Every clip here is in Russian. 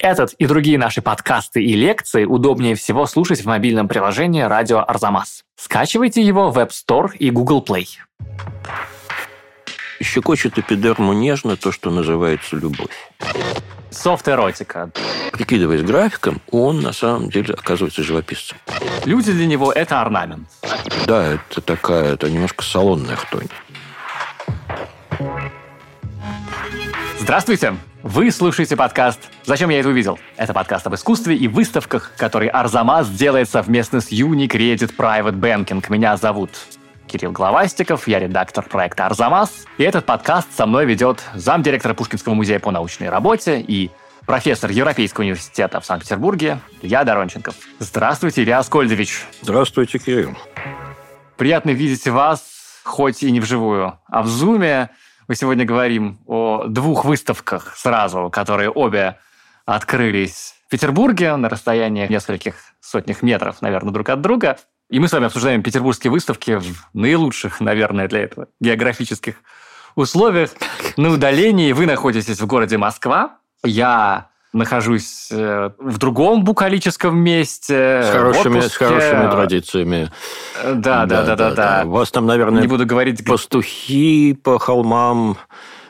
Этот и другие наши подкасты и лекции удобнее всего слушать в мобильном приложении «Радио Арзамас». Скачивайте его в App Store и Google Play. Щекочет эпидерму нежно то, что называется любовь. Софт-эротика. Прикидываясь графиком, он на самом деле оказывается живописцем. Люди для него – это орнамент. Да, это такая, это немножко салонная хтонь. Здравствуйте! Вы слушаете подкаст «Зачем я это увидел?» Это подкаст об искусстве и выставках, который Арзамас делает совместно с Unicredit Private Banking. Меня зовут Кирилл Главастиков, я редактор проекта «Арзамас». И этот подкаст со мной ведет замдиректора Пушкинского музея по научной работе и профессор Европейского университета в Санкт-Петербурге Илья Доронченков. Здравствуйте, Илья Аскольдович. Здравствуйте, Кирилл. Приятно видеть вас, хоть и не вживую, а в Зуме. Мы сегодня говорим о двух выставках сразу, которые обе открылись в Петербурге на расстоянии нескольких сотнях метров, наверное, друг от друга. И мы с вами обсуждаем петербургские выставки в наилучших, наверное, для этого географических условиях. На удалении вы находитесь в городе Москва. Я нахожусь э, в другом букалическом месте. С хорошими, с хорошими традициями. Да, да, да, да, да. У вас там, наверное, не буду говорить пастухи по холмам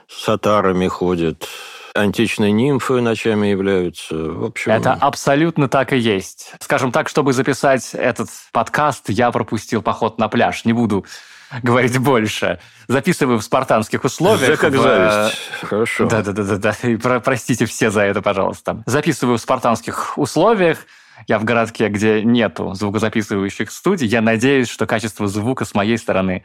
с атарами ходят. Античные нимфы ночами являются. В общем... Это абсолютно так и есть. Скажем так, чтобы записать этот подкаст, я пропустил поход на пляж. Не буду говорить больше. Записываю в спартанских условиях. Да, как в... зависть. Хорошо. Да-да-да. да. Про простите все за это, пожалуйста. Записываю в спартанских условиях. Я в городке, где нету звукозаписывающих студий. Я надеюсь, что качество звука с моей стороны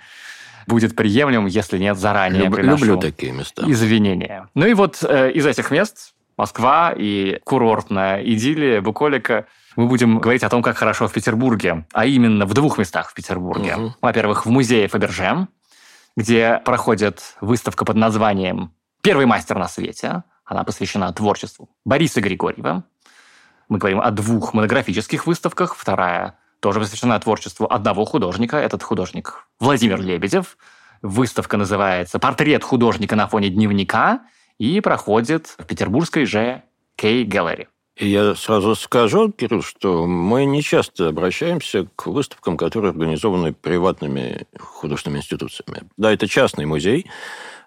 будет приемлемым, если нет заранее Люб, Люблю такие места. Извинения. Ну и вот э, из этих мест Москва и курортная идиллия, буколика – мы будем говорить о том, как хорошо в Петербурге, а именно в двух местах в Петербурге. Угу. Во-первых, в музее Фаберже, где проходит выставка под названием «Первый мастер на свете». Она посвящена творчеству Бориса Григорьева. Мы говорим о двух монографических выставках. Вторая тоже посвящена творчеству одного художника. Этот художник Владимир Лебедев. Выставка называется «Портрет художника на фоне дневника» и проходит в петербургской же Кей Gallery. Я сразу скажу, Кирилл, что мы не часто обращаемся к выставкам, которые организованы приватными художественными институциями. Да, это частный музей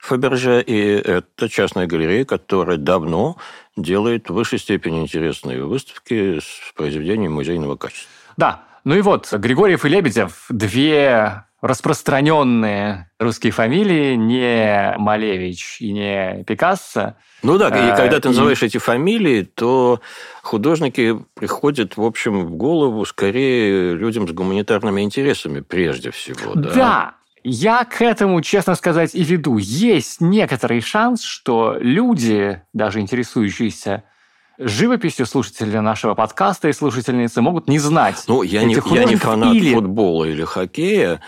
Фаберже, и это частная галерея, которая давно делает в высшей степени интересные выставки с произведением музейного качества. Да, ну и вот, Григорьев и Лебедев – две распространенные русские фамилии, не Малевич и не Пикассо. Ну да, и когда ты называешь и... эти фамилии, то художники приходят, в общем, в голову скорее людям с гуманитарными интересами прежде всего. Да, да. Я к этому, честно сказать, и веду. Есть некоторый шанс, что люди, даже интересующиеся живописью слушатели нашего подкаста и слушательницы могут не знать. Ну, я не, я не фанат или... футбола или хоккея,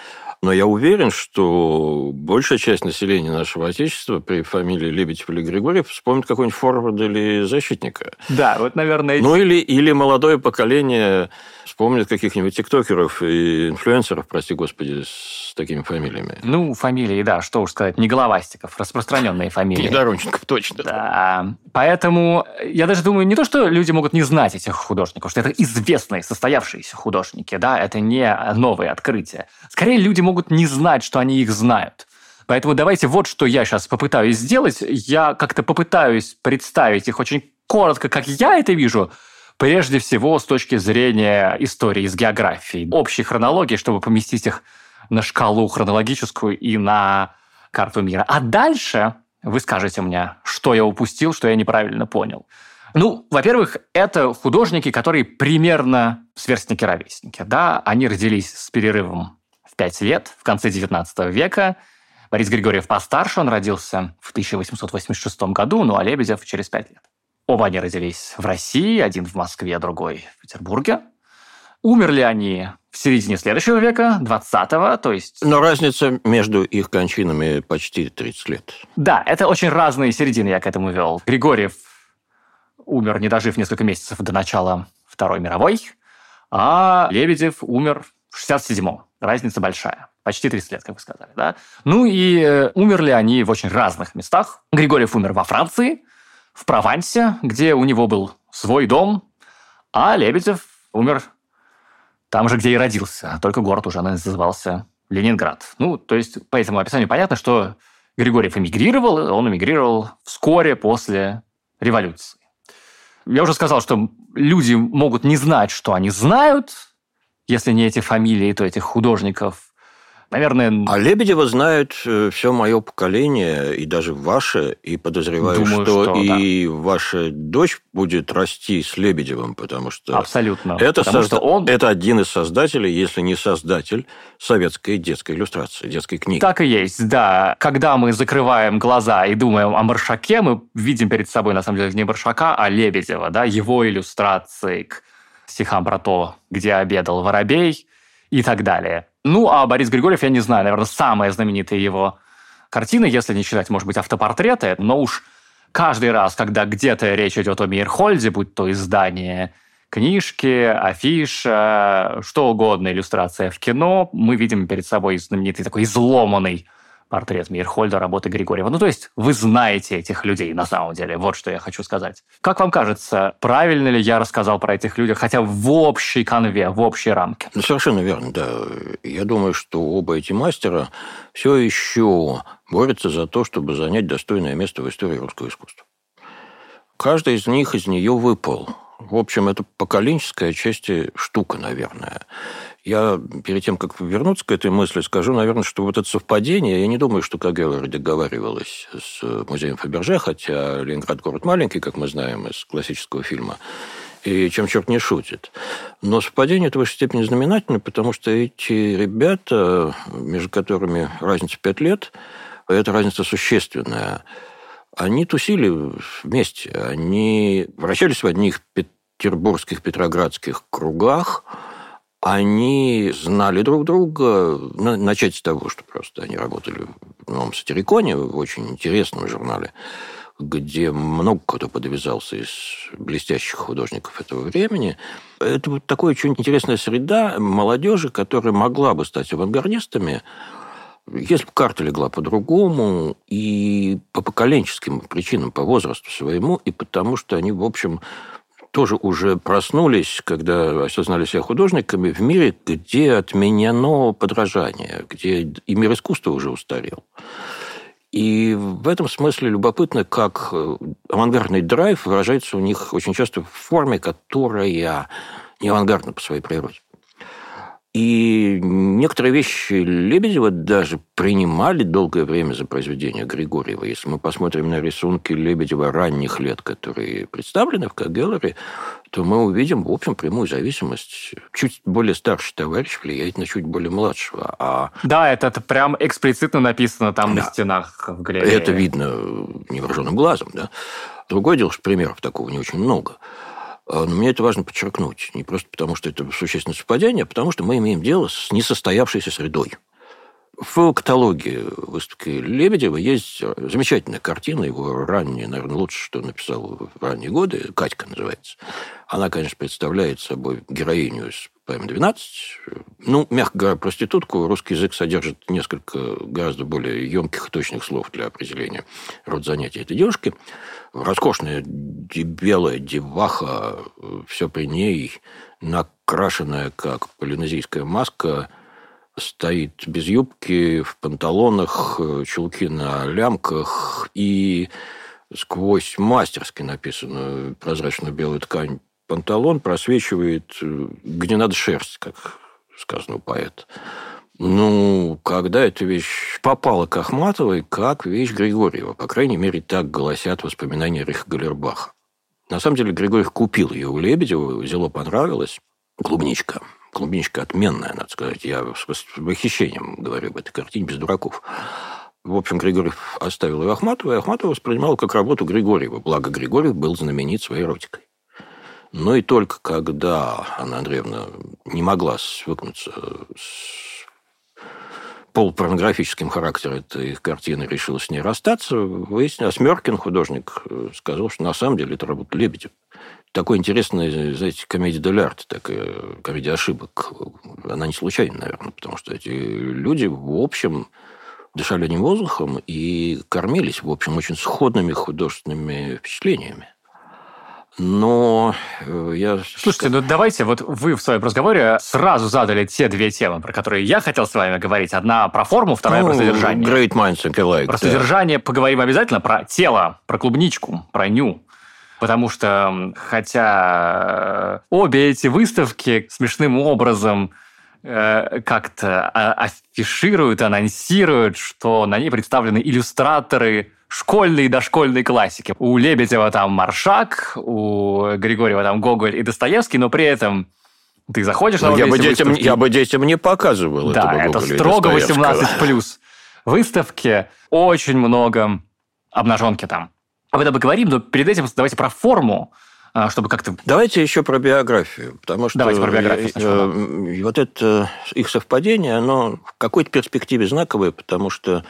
но я уверен, что большая часть населения нашего Отечества при фамилии Лебедев или Григорьев вспомнит какой-нибудь форвард или защитника. Да, вот, наверное... Ну, или, или молодое поколение вспомнит каких-нибудь тиктокеров и инфлюенсеров, прости господи, с такими фамилиями. Ну, фамилии, да, что уж сказать, не головастиков, распространенные фамилии. Не Доронченков, точно. Да. Поэтому я даже думаю, не то, что люди могут не знать этих художников, что это известные, состоявшиеся художники, да, это не новые открытия. Скорее, люди могут не знать, что они их знают. Поэтому давайте вот что я сейчас попытаюсь сделать. Я как-то попытаюсь представить их очень коротко, как я это вижу, прежде всего с точки зрения истории, с географии, общей хронологии, чтобы поместить их на шкалу хронологическую и на карту мира. А дальше вы скажете мне, что я упустил, что я неправильно понял. Ну, во-первых, это художники, которые примерно сверстники-ровесники. Да? Они родились с перерывом 5 лет, в конце 19 века. Борис Григорьев постарше, он родился в 1886 году, ну а Лебедев через 5 лет. Оба они родились в России, один в Москве, другой в Петербурге. Умерли они в середине следующего века, 20-го, то есть... Но разница между их кончинами почти 30 лет. Да, это очень разные середины, я к этому вел. Григорьев умер, не дожив несколько месяцев до начала Второй мировой, а Лебедев умер в 67-м. Разница большая. Почти 30 лет, как вы сказали. Да? Ну и э, умерли они в очень разных местах. Григорьев умер во Франции, в Провансе, где у него был свой дом, а Лебедев умер там же, где и родился, только город уже назывался Ленинград. Ну, то есть по этому описанию понятно, что Григорьев эмигрировал, он эмигрировал вскоре после революции. Я уже сказал, что люди могут не знать, что они знают, если не эти фамилии, то этих художников Наверное... А Лебедева знает э, все мое поколение, и даже ваше, и подозреваю, Думаю, что, что и да. ваша дочь будет расти с Лебедевым, потому что... Абсолютно. Это, потому созда... что он... это один из создателей, если не создатель, советской детской иллюстрации, детской книги. Так и есть, да. Когда мы закрываем глаза и думаем о Маршаке, мы видим перед собой, на самом деле, не Маршака, а Лебедева, да, его иллюстрации к стихам про то, где обедал воробей и так далее. Ну, а Борис Григорьев, я не знаю, наверное, самая знаменитая его картина, если не считать, может быть, автопортреты, но уж каждый раз, когда где-то речь идет о Мейерхольде, будь то издание книжки, афиша, что угодно, иллюстрация в кино, мы видим перед собой знаменитый такой изломанный портрет Мирхольда работы Григорьева. Ну, то есть вы знаете этих людей на самом деле. Вот что я хочу сказать. Как вам кажется, правильно ли я рассказал про этих людей, хотя в общей конве, в общей рамке? Ну, совершенно верно, да. Я думаю, что оба эти мастера все еще борются за то, чтобы занять достойное место в истории русского искусства. Каждый из них из нее выпал. В общем, это поколенческая части штука, наверное. Я перед тем, как вернуться к этой мысли, скажу, наверное, что вот это совпадение, я не думаю, что Кагеллер договаривалась с музеем Фаберже, хотя Ленинград город маленький, как мы знаем из классического фильма, и чем черт не шутит. Но совпадение это в высшей степени знаменательно, потому что эти ребята, между которыми разница пять лет, эта разница существенная, они тусили вместе, они вращались в одних петербургских, петроградских кругах, они знали друг друга. Начать с того, что просто они работали в Новом Сатириконе, в очень интересном журнале, где много кто подвязался из блестящих художников этого времени. Это вот такая очень интересная среда молодежи, которая могла бы стать авангардистами, если бы карта легла по-другому, и по поколенческим причинам, по возрасту своему, и потому что они, в общем, тоже уже проснулись, когда осознали себя художниками в мире, где отменено подражание, где и мир искусства уже устарел. И в этом смысле любопытно, как э, авангардный драйв выражается у них очень часто в форме, которая не авангардна по своей природе. И некоторые вещи Лебедева даже принимали долгое время за произведение Григорьева. Если мы посмотрим на рисунки Лебедева ранних лет, которые представлены в Кагеллере, то мы увидим, в общем, прямую зависимость. Чуть более старший товарищ влияет на чуть более младшего. А... Да, это, это прям эксплицитно написано там да. на стенах в галерее. Это видно невооруженным глазом. Да? Другое дело, что примеров такого не очень много. А, но мне это важно подчеркнуть. Не просто потому, что это существенное совпадение, а потому что мы имеем дело с несостоявшейся средой. В каталоге выставки Лебедева есть замечательная картина, его ранняя, наверное, лучше, что написал в ранние годы, «Катька» называется. Она, конечно, представляет собой героиню из ПМ-12. Ну, мягко говоря, проститутку. Русский язык содержит несколько гораздо более емких и точных слов для определения род занятий этой девушки роскошная белая деваха, все при ней, накрашенная, как полинезийская маска, стоит без юбки, в панталонах, чулки на лямках, и сквозь мастерски написанную прозрачную белую ткань панталон просвечивает где надо шерсть, как сказано у поэта. Ну, когда эта вещь попала к Ахматовой, как вещь Григорьева. По крайней мере, так голосят воспоминания Риха Галербаха. На самом деле, Григорьев купил ее у Лебедева, зело понравилось. Клубничка. Клубничка отменная, надо сказать. Я с восхищением говорю об этой картине, без дураков. В общем, Григорьев оставил ее Ахматовой, и Ахматова воспринимала как работу Григорьева. Благо, Григорьев был знаменит своей эротикой. Но и только когда Анна Андреевна не могла свыкнуться с полупорнографическим характером этой картины решил с ней расстаться, выяснилось, а Смеркин, художник, сказал, что на самом деле это работа Лебедев. Такой интересный, знаете, комедия дель арт, такая комедия ошибок. Она не случайна, наверное, потому что эти люди, в общем, дышали одним воздухом и кормились, в общем, очень сходными художественными впечатлениями. Но э, я... Слушайте, ну давайте, вот вы в своем разговоре сразу задали те две темы, про которые я хотел с вами говорить. Одна про форму, вторая ну, про содержание. Great minds think alike. Про да. содержание поговорим обязательно, про тело, про клубничку, про ню. Потому что, хотя э, обе эти выставки смешным образом как-то а, афишируют, анонсируют, что на ней представлены иллюстраторы школьной и дошкольной классики. У Лебедева там Маршак, у Григорьева там Гоголь и Достоевский, но при этом ты заходишь на ну, я бы, детям, я бы детям не показывал Да, это строго 18 плюс. Выставки очень много обнаженки там. Об этом мы говорим, но перед этим давайте про форму чтобы как-то... Давайте еще про биографию, потому что Давайте про биографию э, сначала. вот это их совпадение, оно в какой-то перспективе знаковое, потому что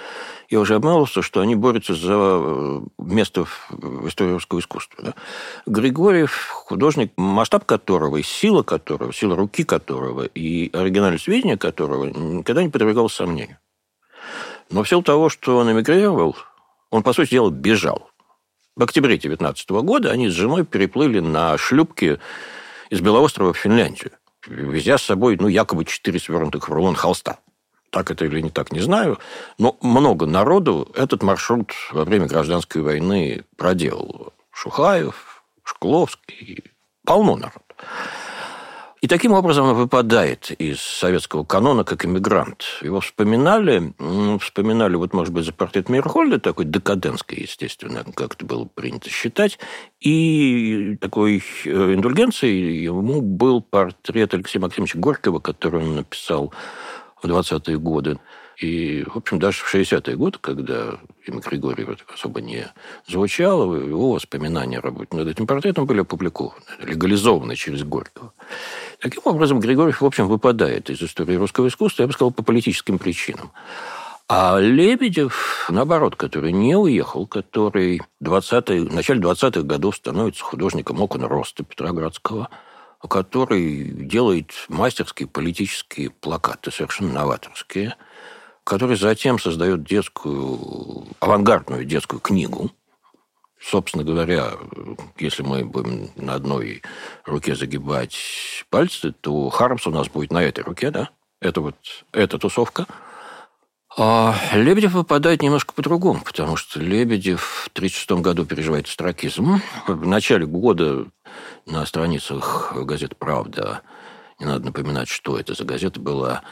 я уже обмолвился, что они борются за э, место в истории русского искусства. Да? Григорьев, художник, масштаб которого, и сила которого, сила руки которого и оригинальность видения которого никогда не подвергался сомнению. Но в силу того, что он эмигрировал, он, по сути дела, бежал. В октябре 19 года они с женой переплыли на шлюпке из Белоострова в Финляндию, везя с собой, ну, якобы четыре свернутых в рулон холста. Так это или не так, не знаю. Но много народу этот маршрут во время гражданской войны проделал. Шухаев, Шкловский, полно народу. И таким образом он выпадает из советского канона как иммигрант. Его вспоминали, вспоминали, вот, может быть, за портрет Мейерхольда, такой декадентский, естественно, как это было принято считать. И такой э, индульгенцией ему был портрет Алексея Максимовича Горького, который он написал в 20-е годы. И, в общем, даже в 60-е годы, когда имя Григорьева особо не звучало, его воспоминания о работе над этим портретом были опубликованы, легализованы через Горького. Таким образом, Григорьев, в общем, выпадает из истории русского искусства, я бы сказал, по политическим причинам. А Лебедев, наоборот, который не уехал, который 20 в начале 20-х годов становится художником окон роста Петроградского, который делает мастерские политические плакаты, совершенно новаторские, который затем создает детскую, авангардную детскую книгу, собственно говоря, если мы будем на одной руке загибать пальцы, то Хармс у нас будет на этой руке, да? Это вот эта тусовка. А Лебедев выпадает немножко по-другому, потому что Лебедев в 1936 году переживает стракизм. В начале года на страницах газеты «Правда» не надо напоминать, что это за газета была,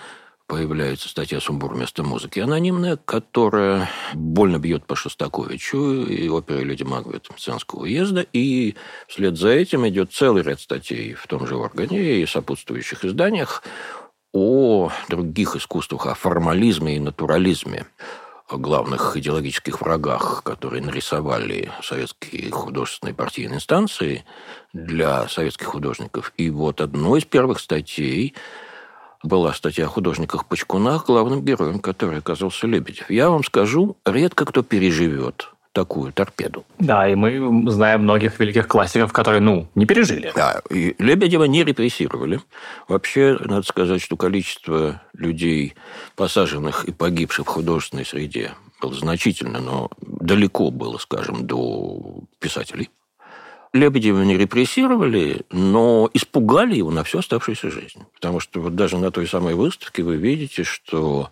появляется статья «Сумбур вместо музыки» анонимная, которая больно бьет по Шостаковичу и опере «Леди Магбет» Мценского уезда, и вслед за этим идет целый ряд статей в том же органе и сопутствующих изданиях о других искусствах, о формализме и натурализме, главных идеологических врагах, которые нарисовали советские художественные партийные инстанции для советских художников. И вот одной из первых статей была статья о художниках-почкунах, главным героем которой оказался Лебедев. Я вам скажу, редко кто переживет такую торпеду. Да, и мы знаем многих великих классиков, которые, ну, не пережили. Да, и Лебедева не репрессировали. Вообще, надо сказать, что количество людей, посаженных и погибших в художественной среде, было значительно, но далеко было, скажем, до писателей. Лебедева не репрессировали, но испугали его на всю оставшуюся жизнь. Потому что вот даже на той самой выставке вы видите, что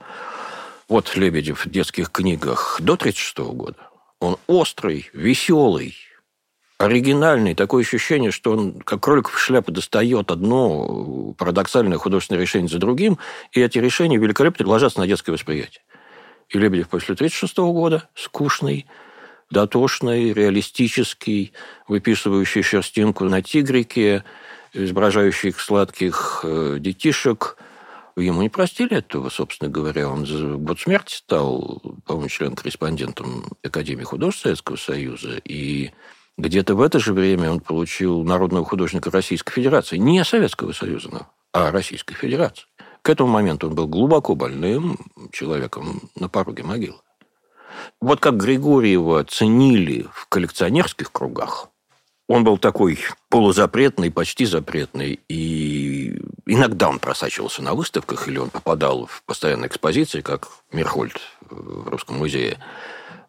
вот Лебедев в детских книгах до 1936 года, он острый, веселый, оригинальный. Такое ощущение, что он, как кролик в шляпе, достает одно парадоксальное художественное решение за другим, и эти решения великолепно ложатся на детское восприятие. И Лебедев после 1936 года, скучный, дотошный, реалистический, выписывающий шерстинку на тигрике, изображающий их сладких э, детишек. Ему не простили этого, собственно говоря. Он за год смерти стал, по-моему, член-корреспондентом Академии художеств Советского Союза. И где-то в это же время он получил народного художника Российской Федерации. Не Советского Союза, а Российской Федерации. К этому моменту он был глубоко больным человеком на пороге могилы. Вот как Григорьева ценили в коллекционерских кругах, он был такой полузапретный, почти запретный, и иногда он просачивался на выставках, или он попадал в постоянные экспозиции, как Мирхольд в Русском музее.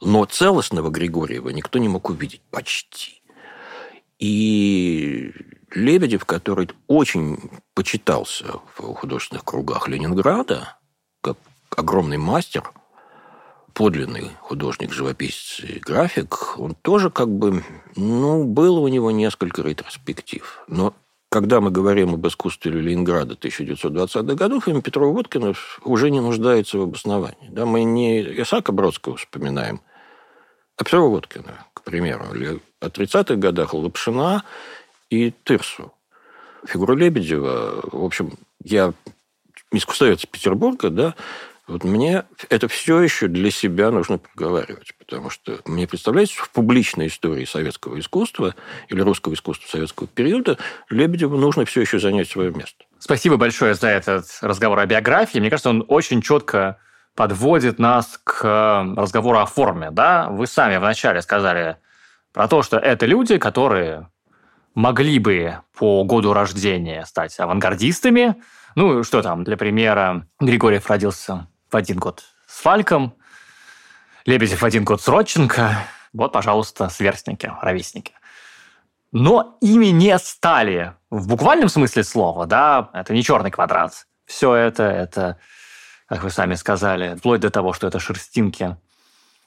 Но целостного Григорьева никто не мог увидеть почти. И Лебедев, который очень почитался в художественных кругах Ленинграда, как огромный мастер, подлинный художник, живописец и график, он тоже как бы, ну, было у него несколько ретроспектив. Но когда мы говорим об искусстве Ленинграда 1920-х годов, имя Петрова Водкина уже не нуждается в обосновании. Да, мы не Исаака Бродского вспоминаем, а Петрова Водкина, к примеру, или о 30-х годах Лапшина и Тырсу. Фигуру Лебедева, в общем, я искусствовец Петербурга, да, вот мне это все еще для себя нужно проговаривать, потому что мне представляется, в публичной истории советского искусства или русского искусства советского периода Лебедеву нужно все еще занять свое место. Спасибо большое за этот разговор о биографии. Мне кажется, он очень четко подводит нас к разговору о форме. Да? Вы сами вначале сказали про то, что это люди, которые могли бы по году рождения стать авангардистами. Ну, что там, для примера, Григорьев родился в один год с Фальком, Лебедев в один год с Родченко. Вот, пожалуйста, сверстники, ровесники. Но ими не стали в буквальном смысле слова, да, это не черный квадрат. Все это, это, как вы сами сказали, вплоть до того, что это шерстинки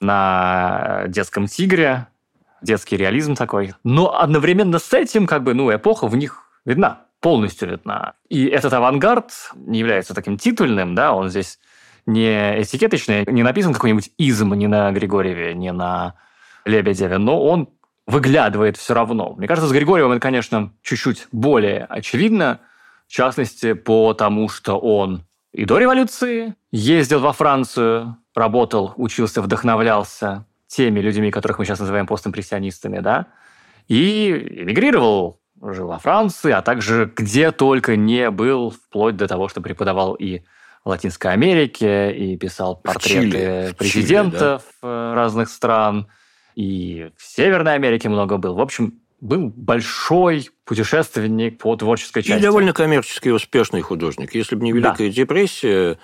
на детском тигре, детский реализм такой. Но одновременно с этим, как бы, ну, эпоха в них видна, полностью видна. И этот авангард не является таким титульным, да, он здесь не этикеточный, не написан какой-нибудь изм ни на Григорьеве, ни на Лебедеве, но он выглядывает все равно. Мне кажется, с Григорьевым это, конечно, чуть-чуть более очевидно, в частности, потому что он и до революции ездил во Францию, работал, учился, вдохновлялся теми людьми, которых мы сейчас называем постимпрессионистами, да, и эмигрировал, жил во Франции, а также где только не был, вплоть до того, что преподавал и Латинской Америке и писал портреты Чили, президентов Чили, да. Э, разных стран. И в Северной Америке много был. В общем, был большой путешественник по творческой части. И довольно коммерчески успешный художник. Если бы не Великая да. депрессия,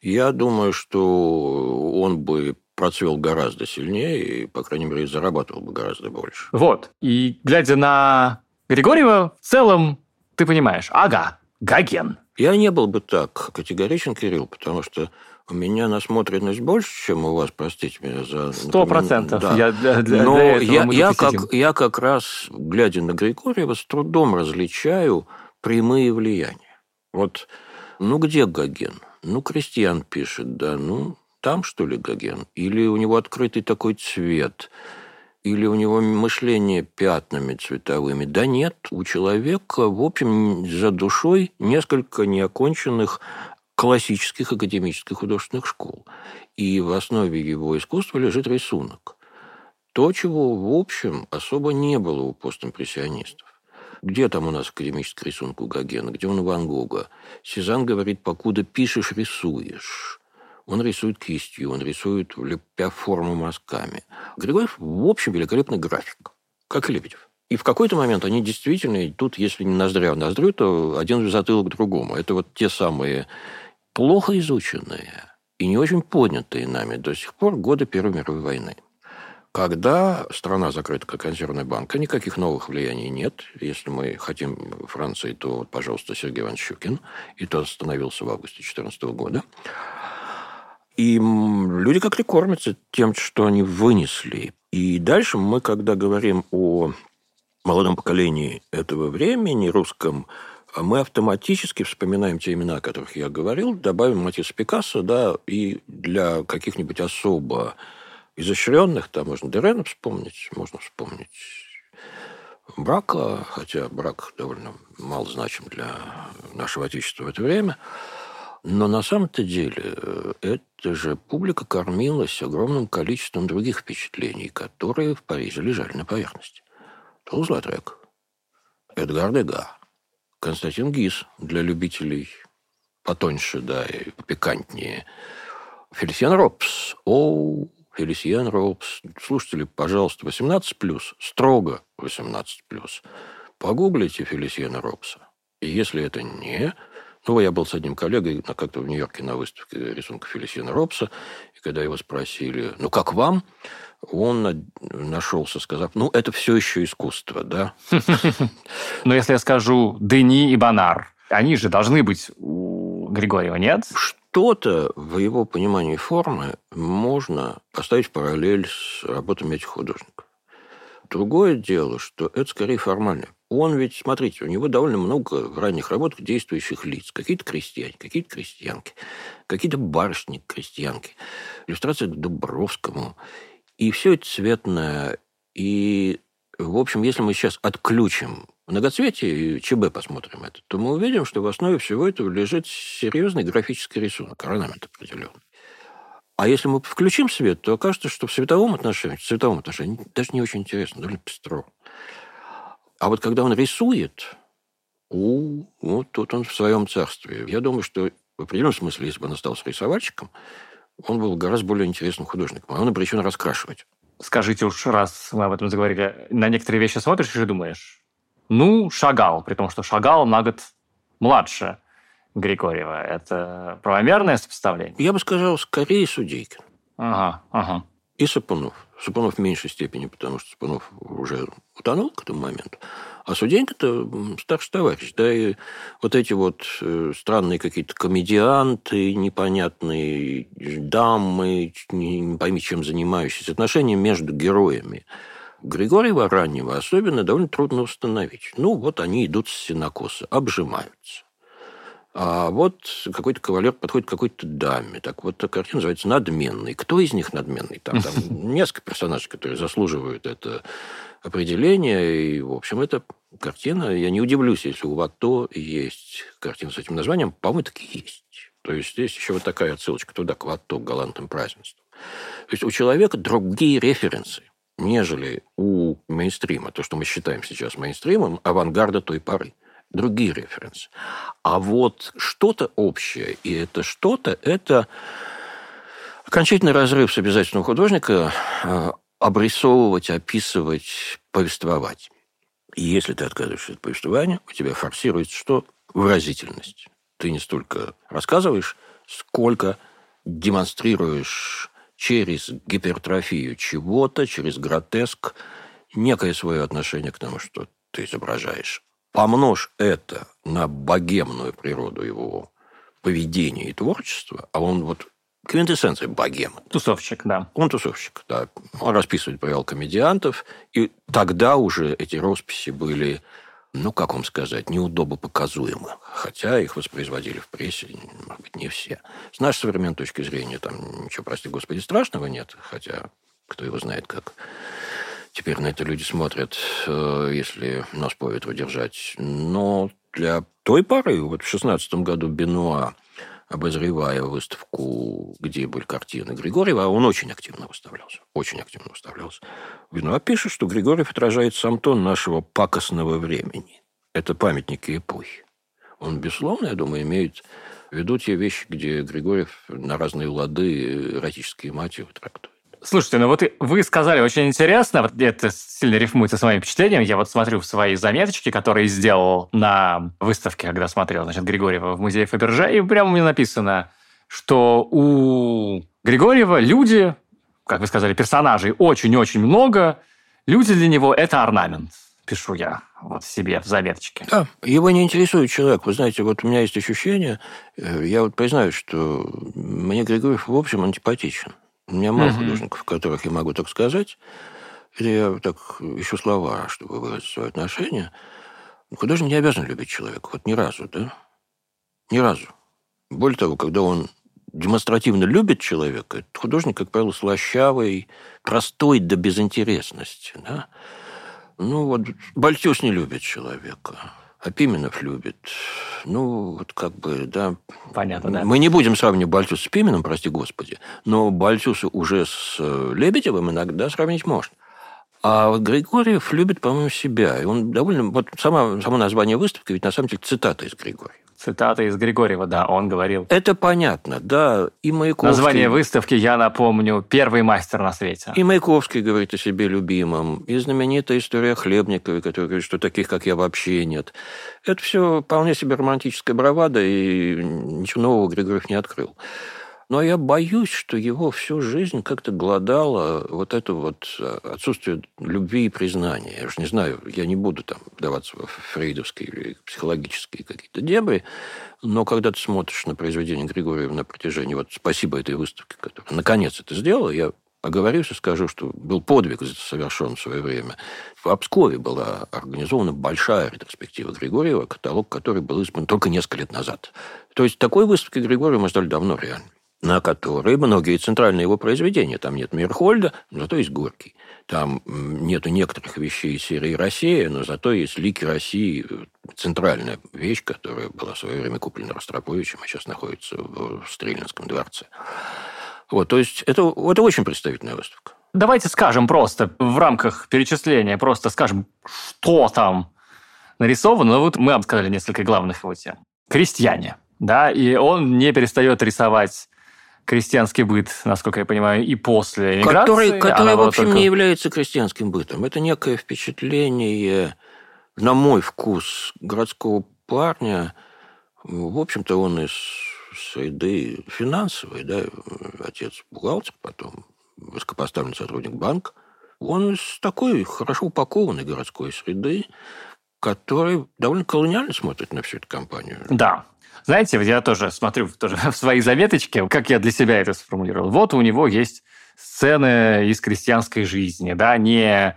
я думаю, что он бы процвел гораздо сильнее и, по крайней мере, зарабатывал бы гораздо больше. Вот. И глядя на Григорьева, в целом ты понимаешь, ага, Гоген. Я не был бы так категоричен, Кирилл, потому что у меня насмотренность больше, чем у вас, простите меня за... Сто процентов. Да. Я, для, для, Но для я, я, как, я как раз, глядя на Григорьева, с трудом различаю прямые влияния. Вот, ну где Гоген? Ну, крестьян пишет, да, ну, там, что ли, Гоген? Или у него открытый такой цвет – или у него мышление пятнами цветовыми. Да нет, у человека, в общем, за душой несколько неоконченных классических академических художественных школ. И в основе его искусства лежит рисунок. То, чего, в общем, особо не было у постимпрессионистов. Где там у нас академический рисунок у Гогена? Где он у Ван Гога? Сезанн говорит, покуда пишешь, рисуешь. Он рисует кистью, он рисует, лепя форму мазками. Григорьев, в общем, великолепный график, как и Лебедев. И в какой-то момент они действительно, тут, если не ноздря в ноздрю, то один в затылок другому. Это вот те самые плохо изученные и не очень поднятые нами до сих пор годы Первой мировой войны. Когда страна закрыта как консервная банка, никаких новых влияний нет. Если мы хотим Франции, то, пожалуйста, Сергей Иванович Щукин. И тот остановился в августе 2014 года. И люди как-то кормятся тем, что они вынесли. И дальше мы, когда говорим о молодом поколении этого времени, русском, мы автоматически вспоминаем те имена, о которых я говорил, добавим Матисса Пикассо, да, и для каких-нибудь особо изощренных, там можно Дерена вспомнить, можно вспомнить Брака, хотя брак довольно мало значим для нашего Отечества в это время – но на самом-то деле э, эта же публика кормилась огромным количеством других впечатлений, которые в Париже лежали на поверхности. Тулз-Латрек, Эдгар Дега, Константин Гис для любителей потоньше, да, и попикантнее. Фелисиан Робс. О, Фелисиан Робс. Слушатели, пожалуйста, 18+, строго 18+. Погуглите Фелисиана Робса. И если это не Ну, я был с одним коллегой как-то в Нью-Йорке на выставке рисунка Фелисина Робса, и когда его спросили, ну, как вам? Он нашелся, сказав, ну, это все еще искусство, да? Но если я скажу Дени и Бонар, они же должны быть у Григорьева, нет? Что-то в его понимании формы можно поставить в параллель с работами этих художников. Другое дело, что это скорее формально. Он ведь, смотрите, у него довольно много ранних работах действующих лиц. Какие-то крестьяне, какие-то крестьянки, какие-то барышни-крестьянки. Иллюстрация к Дубровскому. И все это цветное. И, в общем, если мы сейчас отключим многоцветие и ЧБ посмотрим это, то мы увидим, что в основе всего этого лежит серьезный графический рисунок, орнамент определенный. А если мы включим свет, то окажется, что в световом отношении, в цветовом отношении даже не очень интересно, довольно пестро. А вот когда он рисует, у, вот тут он в своем царстве. Я думаю, что в определенном смысле, если бы он остался рисовальщиком, он был гораздо более интересным художником. А он обречен раскрашивать. Скажите уж, раз мы об этом заговорили, на некоторые вещи смотришь и думаешь, ну, Шагал, при том, что Шагал на год младше Григорьева. Это правомерное сопоставление? Я бы сказал, скорее Судейкин. Ага, ага. И Сапунов. Сапунов в меньшей степени, потому что Сапунов уже утонул к этому моменту. А Суденька-то старший товарищ. Да, и вот эти вот э, странные какие-то комедианты, непонятные дамы, не пойми, чем занимающиеся, отношения между героями Григорьева раннего особенно довольно трудно установить. Ну, вот они идут с синокоса, обжимаются. А вот какой-то кавалер подходит к какой-то даме. Так вот, эта картина называется «Надменный». Кто из них надменный? Там, там несколько персонажей, которые заслуживают это определение. И, в общем, это картина... Я не удивлюсь, если у Вато есть картина с этим названием. По-моему, так и есть. То есть здесь еще вот такая отсылочка туда, к Вато, к галантным празднествам. То есть у человека другие референсы, нежели у мейнстрима, то, что мы считаем сейчас мейнстримом, авангарда той поры другие референсы. А вот что-то общее, и это что-то, это окончательный разрыв с обязательством художника э, обрисовывать, описывать, повествовать. И если ты отказываешься от повествования, у тебя форсируется что? Выразительность. Ты не столько рассказываешь, сколько демонстрируешь через гипертрофию чего-то, через гротеск, некое свое отношение к тому, что ты изображаешь. Помножь это на богемную природу его поведения и творчества, а он вот квинтэссенция богема. Тусовщик, да. Он тусовщик, да. Он расписывает провел комедиантов, и тогда уже эти росписи были, ну, как вам сказать, неудобопоказуемы. Хотя их воспроизводили в прессе, может быть, не все. С нашей современной точки зрения там ничего, прости господи, страшного нет, хотя кто его знает, как Теперь на это люди смотрят, э, если нос по ветру держать. Но для той поры, вот в шестнадцатом году Бенуа, обозревая выставку, где были картины Григорьева, он очень активно выставлялся. Очень активно выставлялся. Бенуа пишет, что Григорьев отражает сам тон нашего пакостного времени. Это памятники эпохи. Он, безусловно, я думаю, имеет в виду те вещи, где Григорьев на разные лады эротические мотивы трактует. Слушайте, ну вот вы сказали очень интересно, это сильно рифмуется с моим впечатлением. Я вот смотрю в свои заметочки, которые сделал на выставке, когда смотрел, значит, Григорьева в музее Фаберже, и прямо меня написано, что у Григорьева люди, как вы сказали, персонажей очень-очень много, люди для него – это орнамент пишу я вот себе в заметочке. Да, его не интересует человек. Вы знаете, вот у меня есть ощущение, э, я вот признаю, что мне Григорьев в общем антипатичен. У меня мало угу. художников, которых я могу так сказать. Или я так ищу слова, чтобы выразить свое отношение. Художник не обязан любить человека. Вот ни разу, да? Ни разу. Более того, когда он демонстративно любит человека, художник, как правило, слащавый, простой до безинтересности. Да? Ну, вот Бальтюс не любит человека. А Пименов любит. Ну, вот как бы, да. Понятно, да. Мы не будем сравнивать Бальцуса с Пименом, прости господи, но Бальцуса уже с э, Лебедевым иногда сравнить можно. А вот Григорьев любит, по-моему, себя. И он довольно... Вот сама, само название выставки ведь на самом деле цитата из Григория. Цитата из Григорьева, да, он говорил. Это понятно, да. И Маяковский... Название выставки, я напомню, «Первый мастер на свете». И Маяковский говорит о себе любимом. И знаменитая история Хлебниковой, которая говорит, что таких, как я, вообще нет. Это все вполне себе романтическая бравада, и ничего нового Григорьев не открыл. Но я боюсь, что его всю жизнь как-то голодало вот это вот э, отсутствие любви и признания. Я же не знаю, я не буду там вдаваться в фрейдовские или психологические какие-то дебри, но когда ты смотришь на произведение Григорьева на протяжении, вот спасибо этой выставке, которая наконец это сделала, я оговорюсь и скажу, что был подвиг совершен в свое время. В Обскове была организована большая ретроспектива Григорьева, каталог, который был избран только несколько лет назад. То есть такой выставки Григорьева мы ждали давно реально на которой многие центральные его произведения. Там нет Мирхольда, зато есть Горький. Там нету некоторых вещей из серии «Россия», но зато есть «Лики России», центральная вещь, которая была в свое время куплена Ростроповичем, а сейчас находится в Стрельнинском дворце. Вот, то есть это, это очень представительная выставка. Давайте скажем просто, в рамках перечисления, просто скажем, что там нарисовано. Ну, вот мы обсказали несколько главных его тем. Крестьяне, да, и он не перестает рисовать крестьянский быт, насколько я понимаю, и после эмиграции. Который, который в общем, только... не является крестьянским бытом. Это некое впечатление, на мой вкус, городского парня. В общем-то, он из среды финансовой, да, отец бухгалтер, потом высокопоставленный сотрудник банка. Он из такой хорошо упакованной городской среды, который довольно колониально смотрит на всю эту компанию. Да, знаете, я тоже смотрю тоже в свои заметочки, как я для себя это сформулировал. Вот у него есть сцены из крестьянской жизни, да, не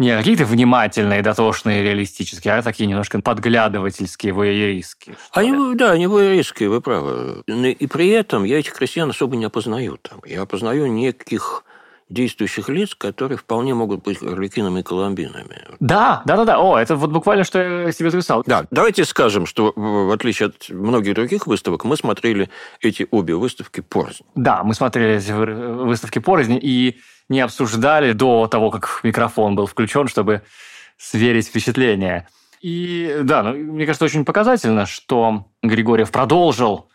не какие-то внимательные, дотошные, реалистические, а такие немножко подглядывательские, воеристские. Они, да, они воеристские, вы правы. И при этом я этих крестьян особо не опознаю там. Я опознаю неких действующих лиц, которые вполне могут быть Орликинами и Коломбинами. Да, да, да, да. О, это вот буквально, что я себе записал. Да, давайте скажем, что в отличие от многих других выставок, мы смотрели эти обе выставки порознь. Да, мы смотрели эти выставки порознь и не обсуждали до того, как микрофон был включен, чтобы сверить впечатления. И да, ну, мне кажется, очень показательно, что Григорьев продолжил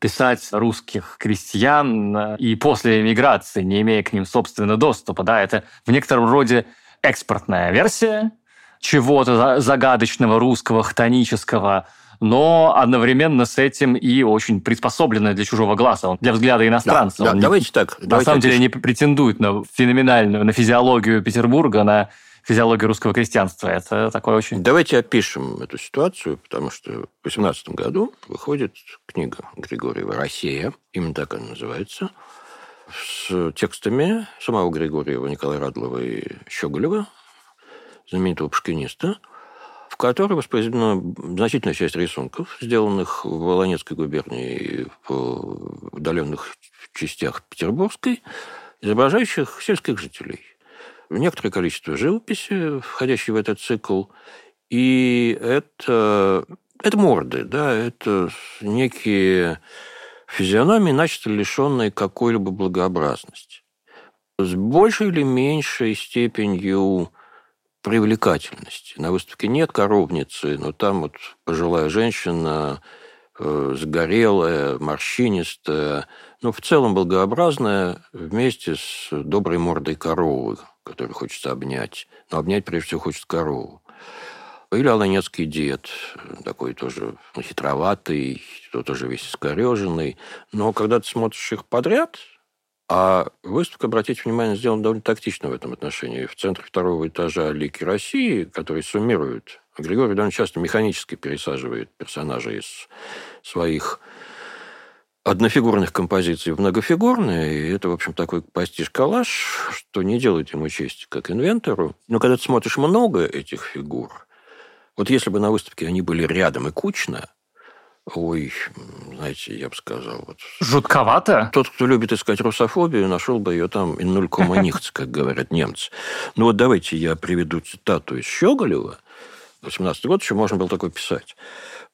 писать русских крестьян э, и после эмиграции, не имея к ним собственного доступа. Да, это в некотором роде экспортная версия чего-то загадочного, русского, хтонического, но одновременно с этим и очень приспособленная для чужого глаза, для взгляда иностранца. Да, да, давайте так. На давайте самом деле не претендует на феноменальную, на физиологию Петербурга, на физиологию русского крестьянства. Это такое очень... Давайте опишем эту ситуацию, потому что в 18 году выходит книга Григорьева «Россия», именно так она называется, с текстами самого Григорьева, Николая Радлова и Щеголева, знаменитого пушкиниста, в которой воспроизведена значительная часть рисунков, сделанных в Волонецкой губернии и в удаленных частях Петербургской, изображающих сельских жителей некоторое количество живописи, входящей в этот цикл, и это, это морды, да, это некие физиономии, начисто лишенные какой-либо благообразности. С большей или меньшей степенью привлекательности. На выставке нет коровницы, но там вот пожилая женщина, э, сгорелая, морщинистая, но в целом благообразная, вместе с доброй мордой коровы, которую хочется обнять. Но обнять, прежде всего, хочется корову. Или аланецкий дед, такой тоже хитроватый, тоже весь искореженный. Но когда ты смотришь их подряд, а выставка, обратите внимание, сделана довольно тактично в этом отношении. В центре второго этажа «Лики России», которые суммируют. Григорий довольно часто механически пересаживает персонажей из своих однофигурных композиций в многофигурные, и это, в общем, такой пастиш-калаш, что не делает ему честь как инвентору. Но когда ты смотришь много этих фигур, вот если бы на выставке они были рядом и кучно, Ой, знаете, я бы сказал... Вот, Жутковато? Тот, кто любит искать русофобию, нашел бы ее там in null nichts, как говорят немцы. Ну вот давайте я приведу цитату из Щеголева. 18 год еще можно было такое писать.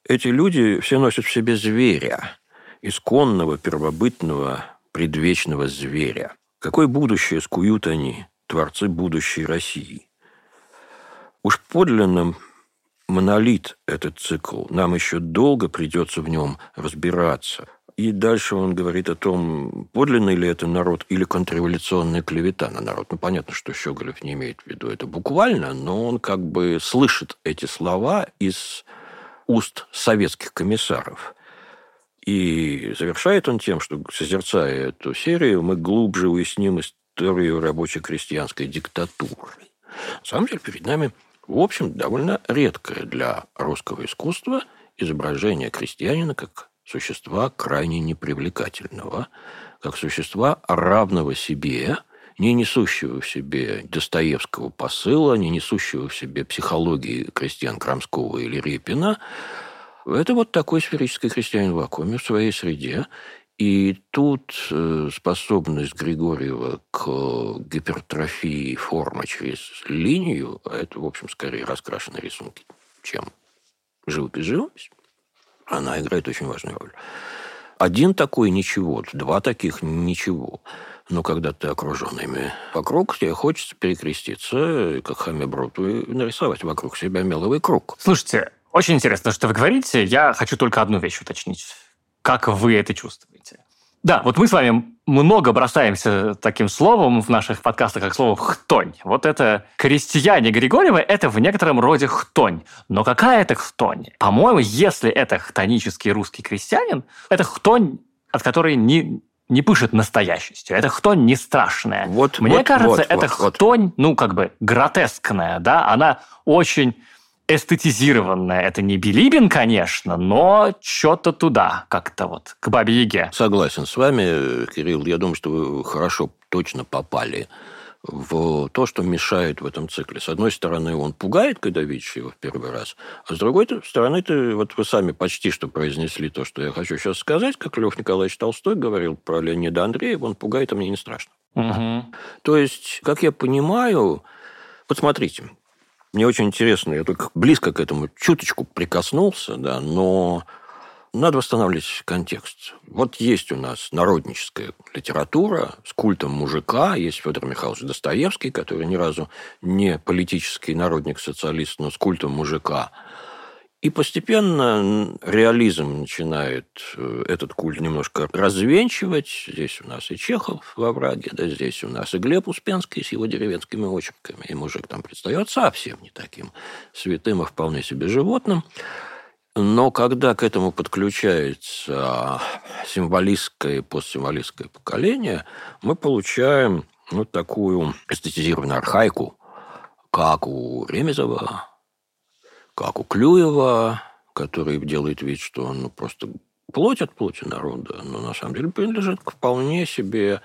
Эти люди все носят в себе зверя исконного, первобытного, предвечного зверя. Какое будущее скуют они, творцы будущей России? Уж подлинным монолит, этот цикл. Нам еще долго придется в нем разбираться. И дальше он говорит о том, подлинный ли это народ или контрреволюционная клевета на народ. Ну, понятно, что Щеголев не имеет в виду это буквально, но он как бы слышит эти слова из уст советских комиссаров. И завершает он тем, что, созерцая эту серию, мы глубже уясним историю рабоче-крестьянской диктатуры. На самом деле перед нами, в общем, довольно редкое для русского искусства изображение крестьянина как существа крайне непривлекательного, как существа равного себе, не несущего в себе Достоевского посыла, не несущего в себе психологии крестьян Крамского или Репина, это вот такой сферический крестьянин в вакууме в своей среде. И тут э, способность Григорьева к гипертрофии формы через линию, а это, в общем, скорее раскрашенные рисунки, чем живопись-живопись, она играет очень важную роль. Один такой – ничего, два таких – ничего. Но когда ты окружен ими вокруг, тебе хочется перекреститься, как Хамебруту, и нарисовать вокруг себя меловый круг. Слушайте, очень интересно, что вы говорите. Я хочу только одну вещь уточнить. Как вы это чувствуете? Да, вот мы с вами много бросаемся таким словом в наших подкастах, как слово «хтонь». Вот это крестьяне Григорьева – это в некотором роде хтонь. Но какая это хтонь? По-моему, если это хтонический русский крестьянин, это хтонь, от которой не, не пышет настоящестью. Это хтонь не страшная. Вот, Мне вот, кажется, вот, это вот, хтонь, вот. ну, как бы гротескная, да, она очень эстетизированная. Это не Билибин, конечно, но что-то туда, как-то вот, к Бабе Яге. Согласен с вами, Кирилл. Я думаю, что вы хорошо, точно попали в то, что мешает в этом цикле. С одной стороны, он пугает, когда видишь его в первый раз, а с другой стороны, ты, вот вы сами почти что произнесли то, что я хочу сейчас сказать, как Лев Николаевич Толстой говорил про Леонида Андреева, он пугает, а мне не страшно. Угу. То есть, как я понимаю, вот смотрите, мне очень интересно, я только близко к этому чуточку прикоснулся, да, но надо восстанавливать контекст. Вот есть у нас народническая литература с культом мужика, есть Федор Михайлович Достоевский, который ни разу не политический народник-социалист, но с культом мужика – и постепенно реализм начинает э, этот культ немножко развенчивать. Здесь у нас и Чехов во враге, да, здесь у нас и Глеб Успенский с его деревенскими очерками. И мужик там предстает совсем не таким святым, а вполне себе животным. Но когда к этому подключается символистское и постсимволистское поколение, мы получаем вот такую эстетизированную архаику, как у Ремезова, как у Клюева, который делает вид, что он ну, просто плоть от плоти народа, но на самом деле принадлежит к вполне себе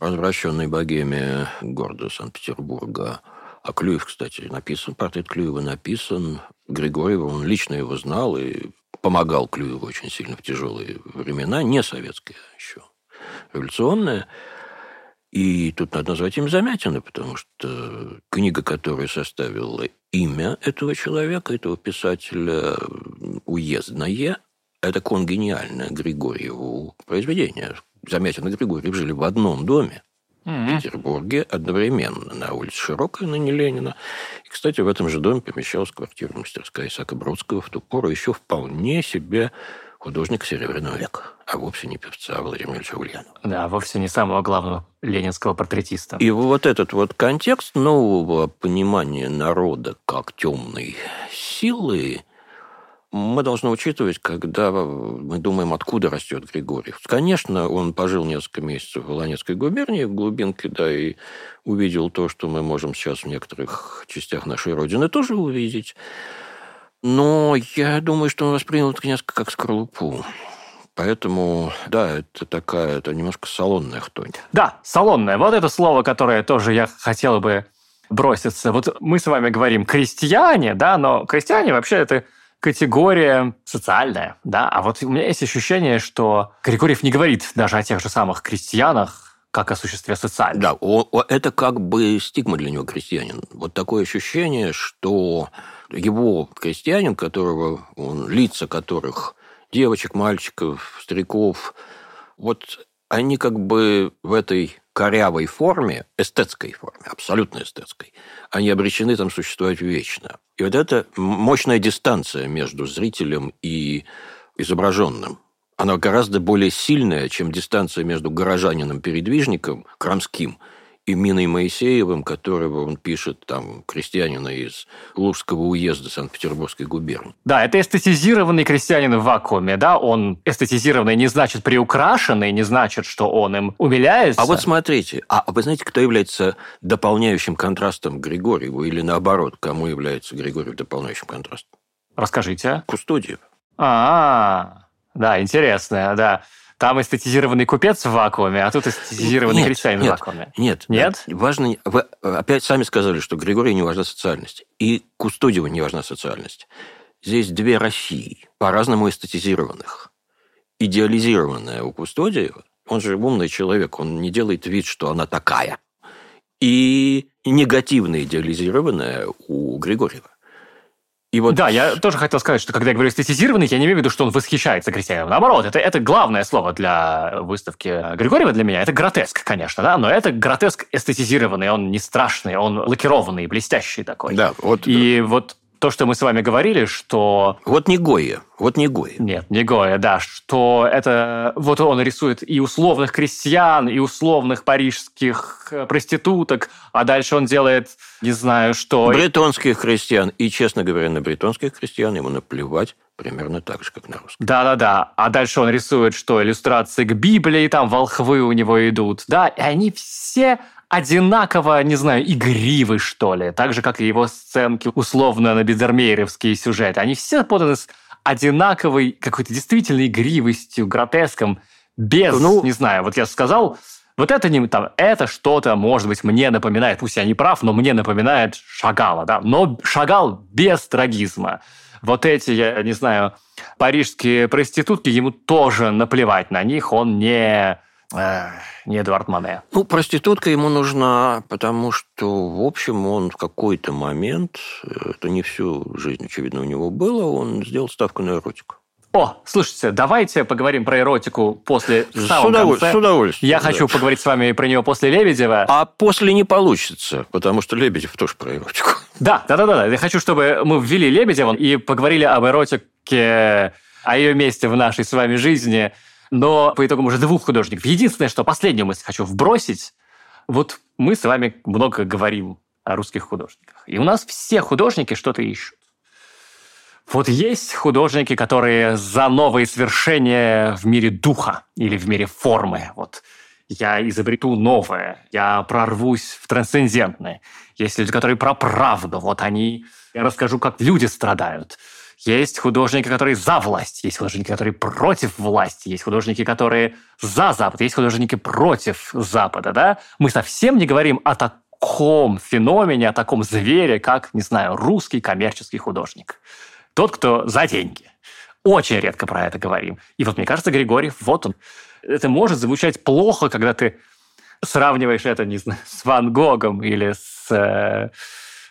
развращенной богеме города Санкт-Петербурга. А Клюев, кстати, написан, портрет Клюева написан. Григорьев, он лично его знал и помогал Клюеву очень сильно в тяжелые времена, не советские а еще, революционные. И тут надо назвать им Замятина, потому что книга, которую составила имя этого человека, этого писателя, уездное, это конгениальное Григорьеву произведение. Замятин и Григорьев жили в одном доме в Петербурге одновременно на улице Широкой, на не Ленина. И, кстати, в этом же доме помещалась квартира мастерская Исаака Бродского, в ту пору еще вполне себе художник Серебряного века, а вовсе не певца Владимира Ильича Ульянова. Да, вовсе не самого главного ленинского портретиста. И вот этот вот контекст нового понимания народа как темной силы мы должны учитывать, когда мы думаем, откуда растет Григорьев. Конечно, он пожил несколько месяцев в Ланецкой губернии, в глубинке, да, и увидел то, что мы можем сейчас в некоторых частях нашей Родины тоже увидеть. Но я думаю, что он воспринял это несколько как скорлупу. Поэтому, да, это такая, это немножко салонная хтонь. Да, салонная. Вот это слово, которое тоже я хотел бы броситься. Вот мы с вами говорим крестьяне, да, но крестьяне вообще это категория социальная, да, а вот у меня есть ощущение, что Григорьев не говорит даже о тех же самых крестьянах, как о существе социальном. Да, это как бы стигма для него крестьянин. Вот такое ощущение, что его крестьянин, которого он, лица которых девочек, мальчиков, стариков, вот они как бы в этой корявой форме, эстетской форме, абсолютно эстетской, они обречены там существовать вечно. И вот эта мощная дистанция между зрителем и изображенным, она гораздо более сильная, чем дистанция между горожанином-передвижником, Крамским, и Миной Моисеевым, которого он пишет, там, крестьянина из Лужского уезда Санкт-Петербургской губернии. Да, это эстетизированный крестьянин в вакууме, да, он эстетизированный не значит приукрашенный, не значит, что он им умиляется. А вот смотрите, а вы знаете, кто является дополняющим контрастом Григорьеву или наоборот, кому является Григорьев дополняющим контрастом? Расскажите. Кустодиев. А, да, интересно, да. Там эстетизированный купец в вакууме, а тут эстетизированный нет, крестьянин нет, в вакууме. Нет, нет. Важно, вы опять сами сказали, что Григорию не важна социальность. И Кустодиеву не важна социальность. Здесь две России, по-разному эстетизированных. Идеализированная у Кустодиева, он же умный человек, он не делает вид, что она такая. И негативно идеализированная у Григорьева. И вот... Да, я тоже хотел сказать, что когда я говорю эстетизированный, я не имею в виду, что он восхищается крестьянином. Наоборот, это, это главное слово для выставки Григорьева для меня. Это гротеск, конечно, да, но это гротеск эстетизированный, он не страшный, он лакированный, блестящий такой. Да, вот... И вот то, что мы с вами говорили, что... Вот не Гоя, вот не Гоя. Нет, не Гоя, да, что это... Вот он рисует и условных крестьян, и условных парижских э, проституток, а дальше он делает, не знаю, что... Бретонских крестьян. И, честно говоря, на бретонских крестьян ему наплевать примерно так же, как на русских. Да-да-да. А дальше он рисует, что иллюстрации к Библии, там волхвы у него идут. Да, и они все одинаково, не знаю, игривы, что ли. Так же, как и его сценки условно на бедермейровские сюжеты. Они все поданы с одинаковой какой-то действительно игривостью, гротеском, без, ну, не знаю, вот я сказал, вот это не там, это что-то, может быть, мне напоминает, пусть я не прав, но мне напоминает Шагала, да, но Шагал без трагизма. Вот эти, я не знаю, парижские проститутки, ему тоже наплевать на них, он не не Эдуард Мане. Ну, проститутка ему нужна, потому что, в общем, он в какой-то момент, это не всю жизнь, очевидно, у него было, он сделал ставку на эротику. О, слушайте, давайте поговорим про эротику после с, удоволь... с удовольствием. Я да. хочу поговорить с вами про него после Лебедева. А после не получится, потому что Лебедев тоже про эротику. Да, да, да, да. Я хочу, чтобы мы ввели Лебедева и поговорили об эротике, о ее месте в нашей с вами жизни – но по итогам уже двух художников. Единственное, что последнюю мысль хочу вбросить, вот мы с вами много говорим о русских художниках. И у нас все художники что-то ищут. Вот есть художники, которые за новые свершения в мире духа или в мире формы. Вот я изобрету новое, я прорвусь в трансцендентное. Есть люди, которые про правду. Вот они, я расскажу, как люди страдают. Есть художники, которые за власть, есть художники, которые против власти, есть художники, которые за Запад, есть художники против Запада, да? Мы совсем не говорим о таком феномене, о таком звере, как, не знаю, русский коммерческий художник. Тот, кто за деньги. Очень редко про это говорим. И вот мне кажется, Григорьев, вот он. Это может звучать плохо, когда ты сравниваешь это, не знаю, с Ван Гогом или с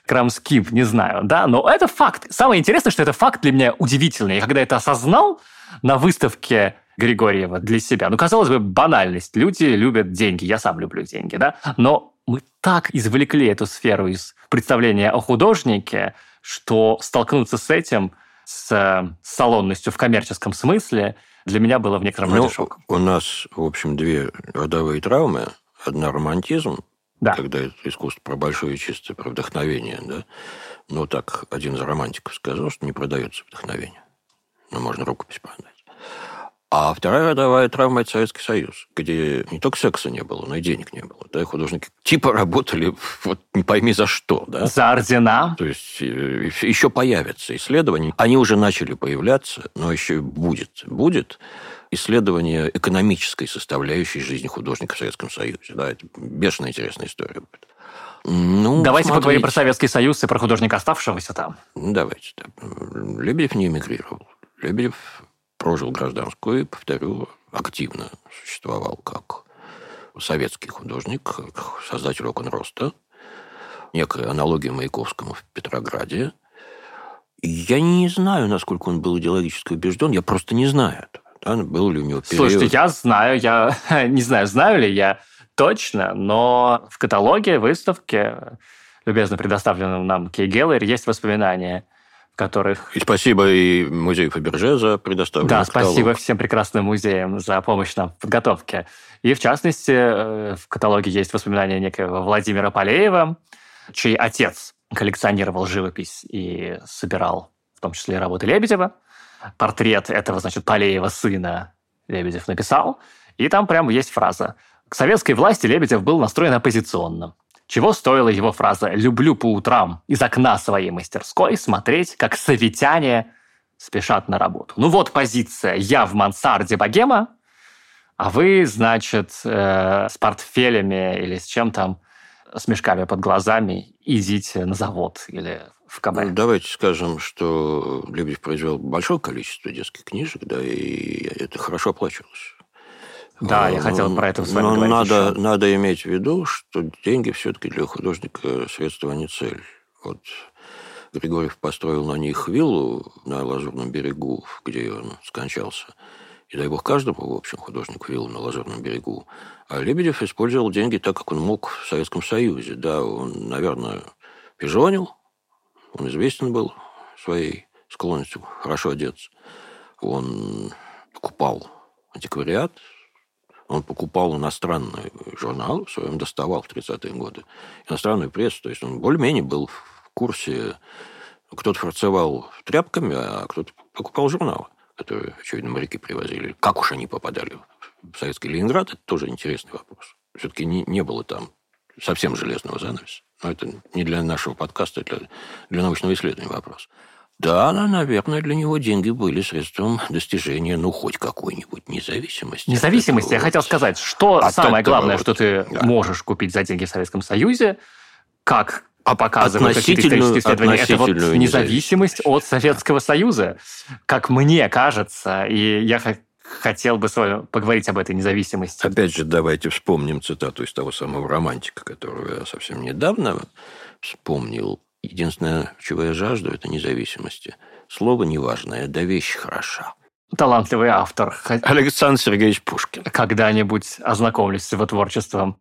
Крамским, не знаю, да, но это факт. Самое интересное, что это факт для меня удивительный. Я когда это осознал на выставке Григорьева для себя, ну, казалось бы, банальность. Люди любят деньги, я сам люблю деньги, да, но мы так извлекли эту сферу из представления о художнике, что столкнуться с этим, с э, салонностью в коммерческом смысле, для меня было в некотором роде ну, шоком. У нас, в общем, две родовые травмы. Одна романтизм, да. когда это искусство про большое чистое, про вдохновение, да. Но так один из романтиков сказал, что не продается вдохновение. Но можно рукопись продать. А вторая родовая травма – это Советский Союз, где не только секса не было, но и денег не было. Да, художники типа работали, вот не пойми за что. Да? За ордена. То есть э, еще появятся исследования. Они уже начали появляться, но еще будет. Будет исследование экономической составляющей жизни художника в Советском Союзе. Да, это бешено интересная история будет. Ну, Давайте смотрите. поговорим про Советский Союз и про художника, оставшегося там. Давайте. Да. Лебедев не эмигрировал. Лебедев прожил гражданскую и, повторю, активно существовал как советский художник, как создатель окон роста. Некая аналогия Маяковскому в Петрограде. Я не знаю, насколько он был идеологически убежден, я просто не знаю этого. Да, был ли у него период... Слушайте, я знаю, я не знаю, знаю ли я, точно, но в каталоге выставки, любезно предоставленном нам Кей Геллер, есть воспоминания – которых... И спасибо и музею Фаберже за предоставленный Да, каталог. спасибо всем прекрасным музеям за помощь нам в подготовке. И, в частности, э, в каталоге есть воспоминания некоего Владимира Полеева, чей отец коллекционировал живопись и собирал в том числе и работы Лебедева. Портрет этого, значит, Полеева сына Лебедев написал. И там прямо есть фраза. К советской власти Лебедев был настроен оппозиционно. Чего стоила его фраза «люблю по утрам из окна своей мастерской смотреть, как советяне спешат на работу». Ну вот позиция «я в мансарде богема», а вы, значит, э, с портфелями или с чем там, с мешками под глазами идите на завод или в КБ. Ну, давайте скажем, что Лебедев произвел большое количество детских книжек, да, и это хорошо оплачивалось. Да, я хотел про это с вами Но говорить надо, еще. надо иметь в виду, что деньги все-таки для художника средство, а не цель. Вот Григорьев построил на них виллу на Лазурном берегу, где он скончался. И дай бог каждому, в общем, художнику виллу на Лазурном берегу. А Лебедев использовал деньги так, как он мог в Советском Союзе. Да, он, наверное, пижонил, он известен был своей склонностью хорошо одеться. Он покупал антиквариат, он покупал иностранный журнал, в своем доставал в 30-е годы, иностранную прессу, то есть он более-менее был в курсе, кто-то фарцевал тряпками, а кто-то покупал журналы, которые, очевидно, моряки привозили. Как уж они попадали в советский Ленинград, это тоже интересный вопрос. Все-таки не, не было там совсем железного занавеса. Но это не для нашего подкаста, это для, для научного исследования вопрос. Да, наверное, для него деньги были средством достижения, ну, хоть какой-нибудь независимости. Независимости, я хотел сказать, что От самое главное, вот, что ты да. можешь купить за деньги в Советском Союзе, как показывают какие-то Относительную- исторические исследования, это вот независимость от Советского Союза, как мне кажется, и я хотел бы с вами поговорить об этой независимости. Опять же, давайте вспомним цитату из того самого романтика, которую я совсем недавно вспомнил. Единственное, чего я жажду, это независимости. Слово неважное, да вещь хороша. Талантливый автор. Александр Сергеевич Пушкин. Когда-нибудь ознакомлюсь с его творчеством.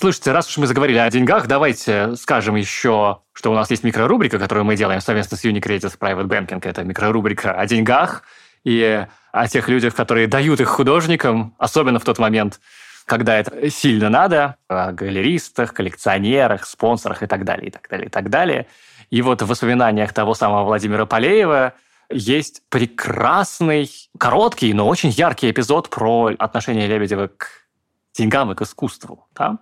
Слушайте, раз уж мы заговорили о деньгах, давайте скажем еще, что у нас есть микрорубрика, которую мы делаем совместно с Unicredit Private Banking. Это микрорубрика о деньгах и о тех людях, которые дают их художникам, особенно в тот момент, когда это сильно надо, о галеристах, коллекционерах, спонсорах и так далее, и так далее, и так далее. И вот в воспоминаниях того самого Владимира Полеева есть прекрасный, короткий, но очень яркий эпизод про отношение Лебедева к деньгам и к искусству. Да?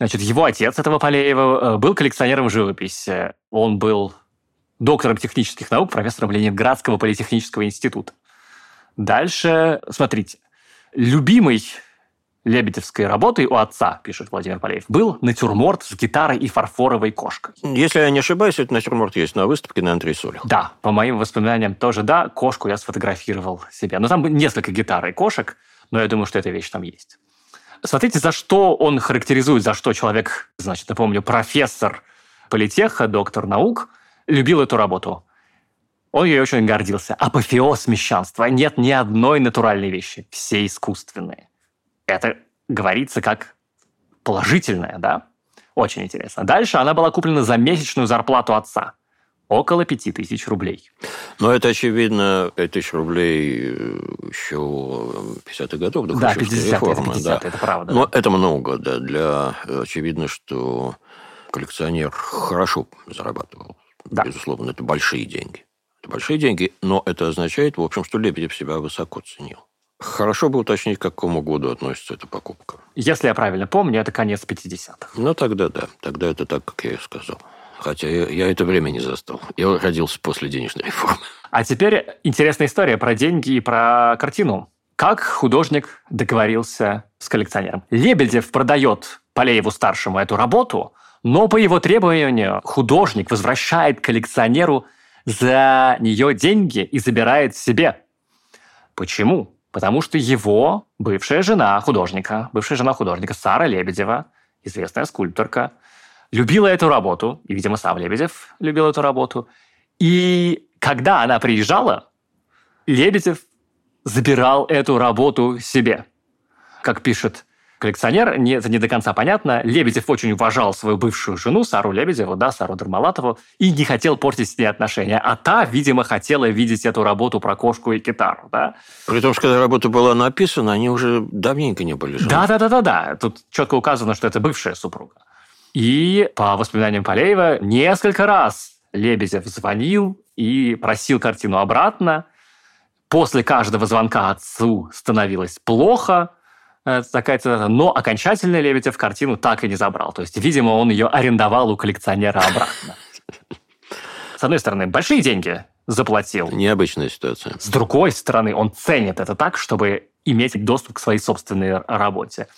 Значит, его отец этого Полеева э, был коллекционером живописи. Он был доктором технических наук, профессором Ленинградского политехнического института. Дальше, смотрите, любимый лебедевской работой у отца, пишет Владимир Полеев, был натюрморт с гитарой и фарфоровой кошкой. Если я не ошибаюсь, этот натюрморт есть на выставке на антресолях. Да, по моим воспоминаниям тоже да, кошку я сфотографировал себе. Но там несколько гитар и кошек, но я думаю, что эта вещь там есть. Смотрите, за что он характеризует, за что человек, значит, напомню, профессор политеха, доктор наук, любил эту работу. Он ей очень гордился. Апофеоз мещанства. Нет ни одной натуральной вещи. Все искусственные. Это говорится как положительное, да? Очень интересно. Дальше она была куплена за месячную зарплату отца. Около пяти тысяч рублей. Но это, очевидно, 5 тысяч рублей э, еще 50-х годов до Да, Хрущевской 50 это реформы. 50 да. это правда. Но это много, да. Для... Очевидно, что коллекционер хорошо зарабатывал. Да. Безусловно, это большие деньги. Это большие деньги, но это означает, в общем, что Лебедев себя высоко ценил. Хорошо бы уточнить, к какому году относится эта покупка. Если я правильно помню, это конец 50-х. Ну, тогда да. Тогда это так, как я и сказал. Хотя я, я это время не застал. Я родился после денежной реформы. А теперь интересная история про деньги и про картину. Как художник договорился с коллекционером? Лебедев продает Полееву-старшему эту работу, но по его требованию художник возвращает коллекционеру за нее деньги и забирает себе. Почему? Потому что его бывшая жена художника, бывшая жена художника Сара Лебедева, известная скульпторка, любила эту работу, и, видимо, сам Лебедев любил эту работу. И когда она приезжала, Лебедев забирал эту работу себе. Как пишет коллекционер, не, это не до конца понятно. Лебедев очень уважал свою бывшую жену, Сару Лебедеву, да, Сару Дармалатову, и не хотел портить с ней отношения. А та, видимо, хотела видеть эту работу про кошку и гитару, да. При том, что когда работа была написана, они уже давненько не были женаты. Да-да-да-да-да. Тут четко указано, что это бывшая супруга. И по воспоминаниям Полеева, несколько раз Лебедев звонил и просил картину обратно. После каждого звонка отцу становилось плохо, Э, такая цитата, но окончательно Лебедев картину так и не забрал. То есть, видимо, он ее арендовал у коллекционера обратно. С одной стороны, большие деньги заплатил. Необычная ситуация. С другой стороны, он ценит это так, чтобы иметь доступ к своей собственной работе.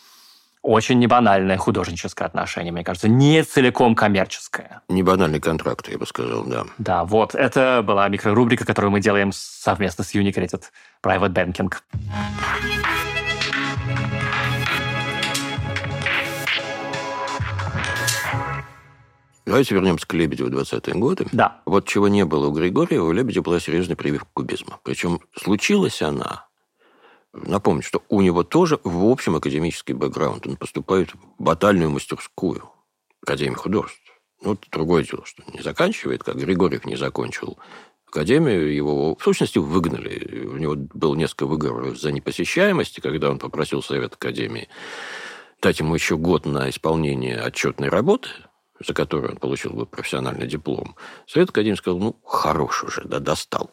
Очень небанальное художническое отношение, мне кажется, не целиком коммерческое. Небанальный контракт, я бы сказал, да. Да, вот, это была микрорубрика, которую мы делаем совместно с Unicredit Private Banking. Давайте вернемся к Лебедеву 20-е годы. Да. Вот чего не было у Григорьева, у Лебедева была серьезная прививка кубизма. Причем случилась она, напомню, что у него тоже в общем академический бэкграунд. Он поступает в батальную мастерскую Академии художеств. Ну, другое дело, что не заканчивает, как Григорьев не закончил академию, его в сущности выгнали. У него было несколько выговоров за непосещаемость, когда он попросил Совет Академии дать ему еще год на исполнение отчетной работы – за которую он получил бы профессиональный диплом, Совет Академии сказал, ну, хорош уже, да, достал.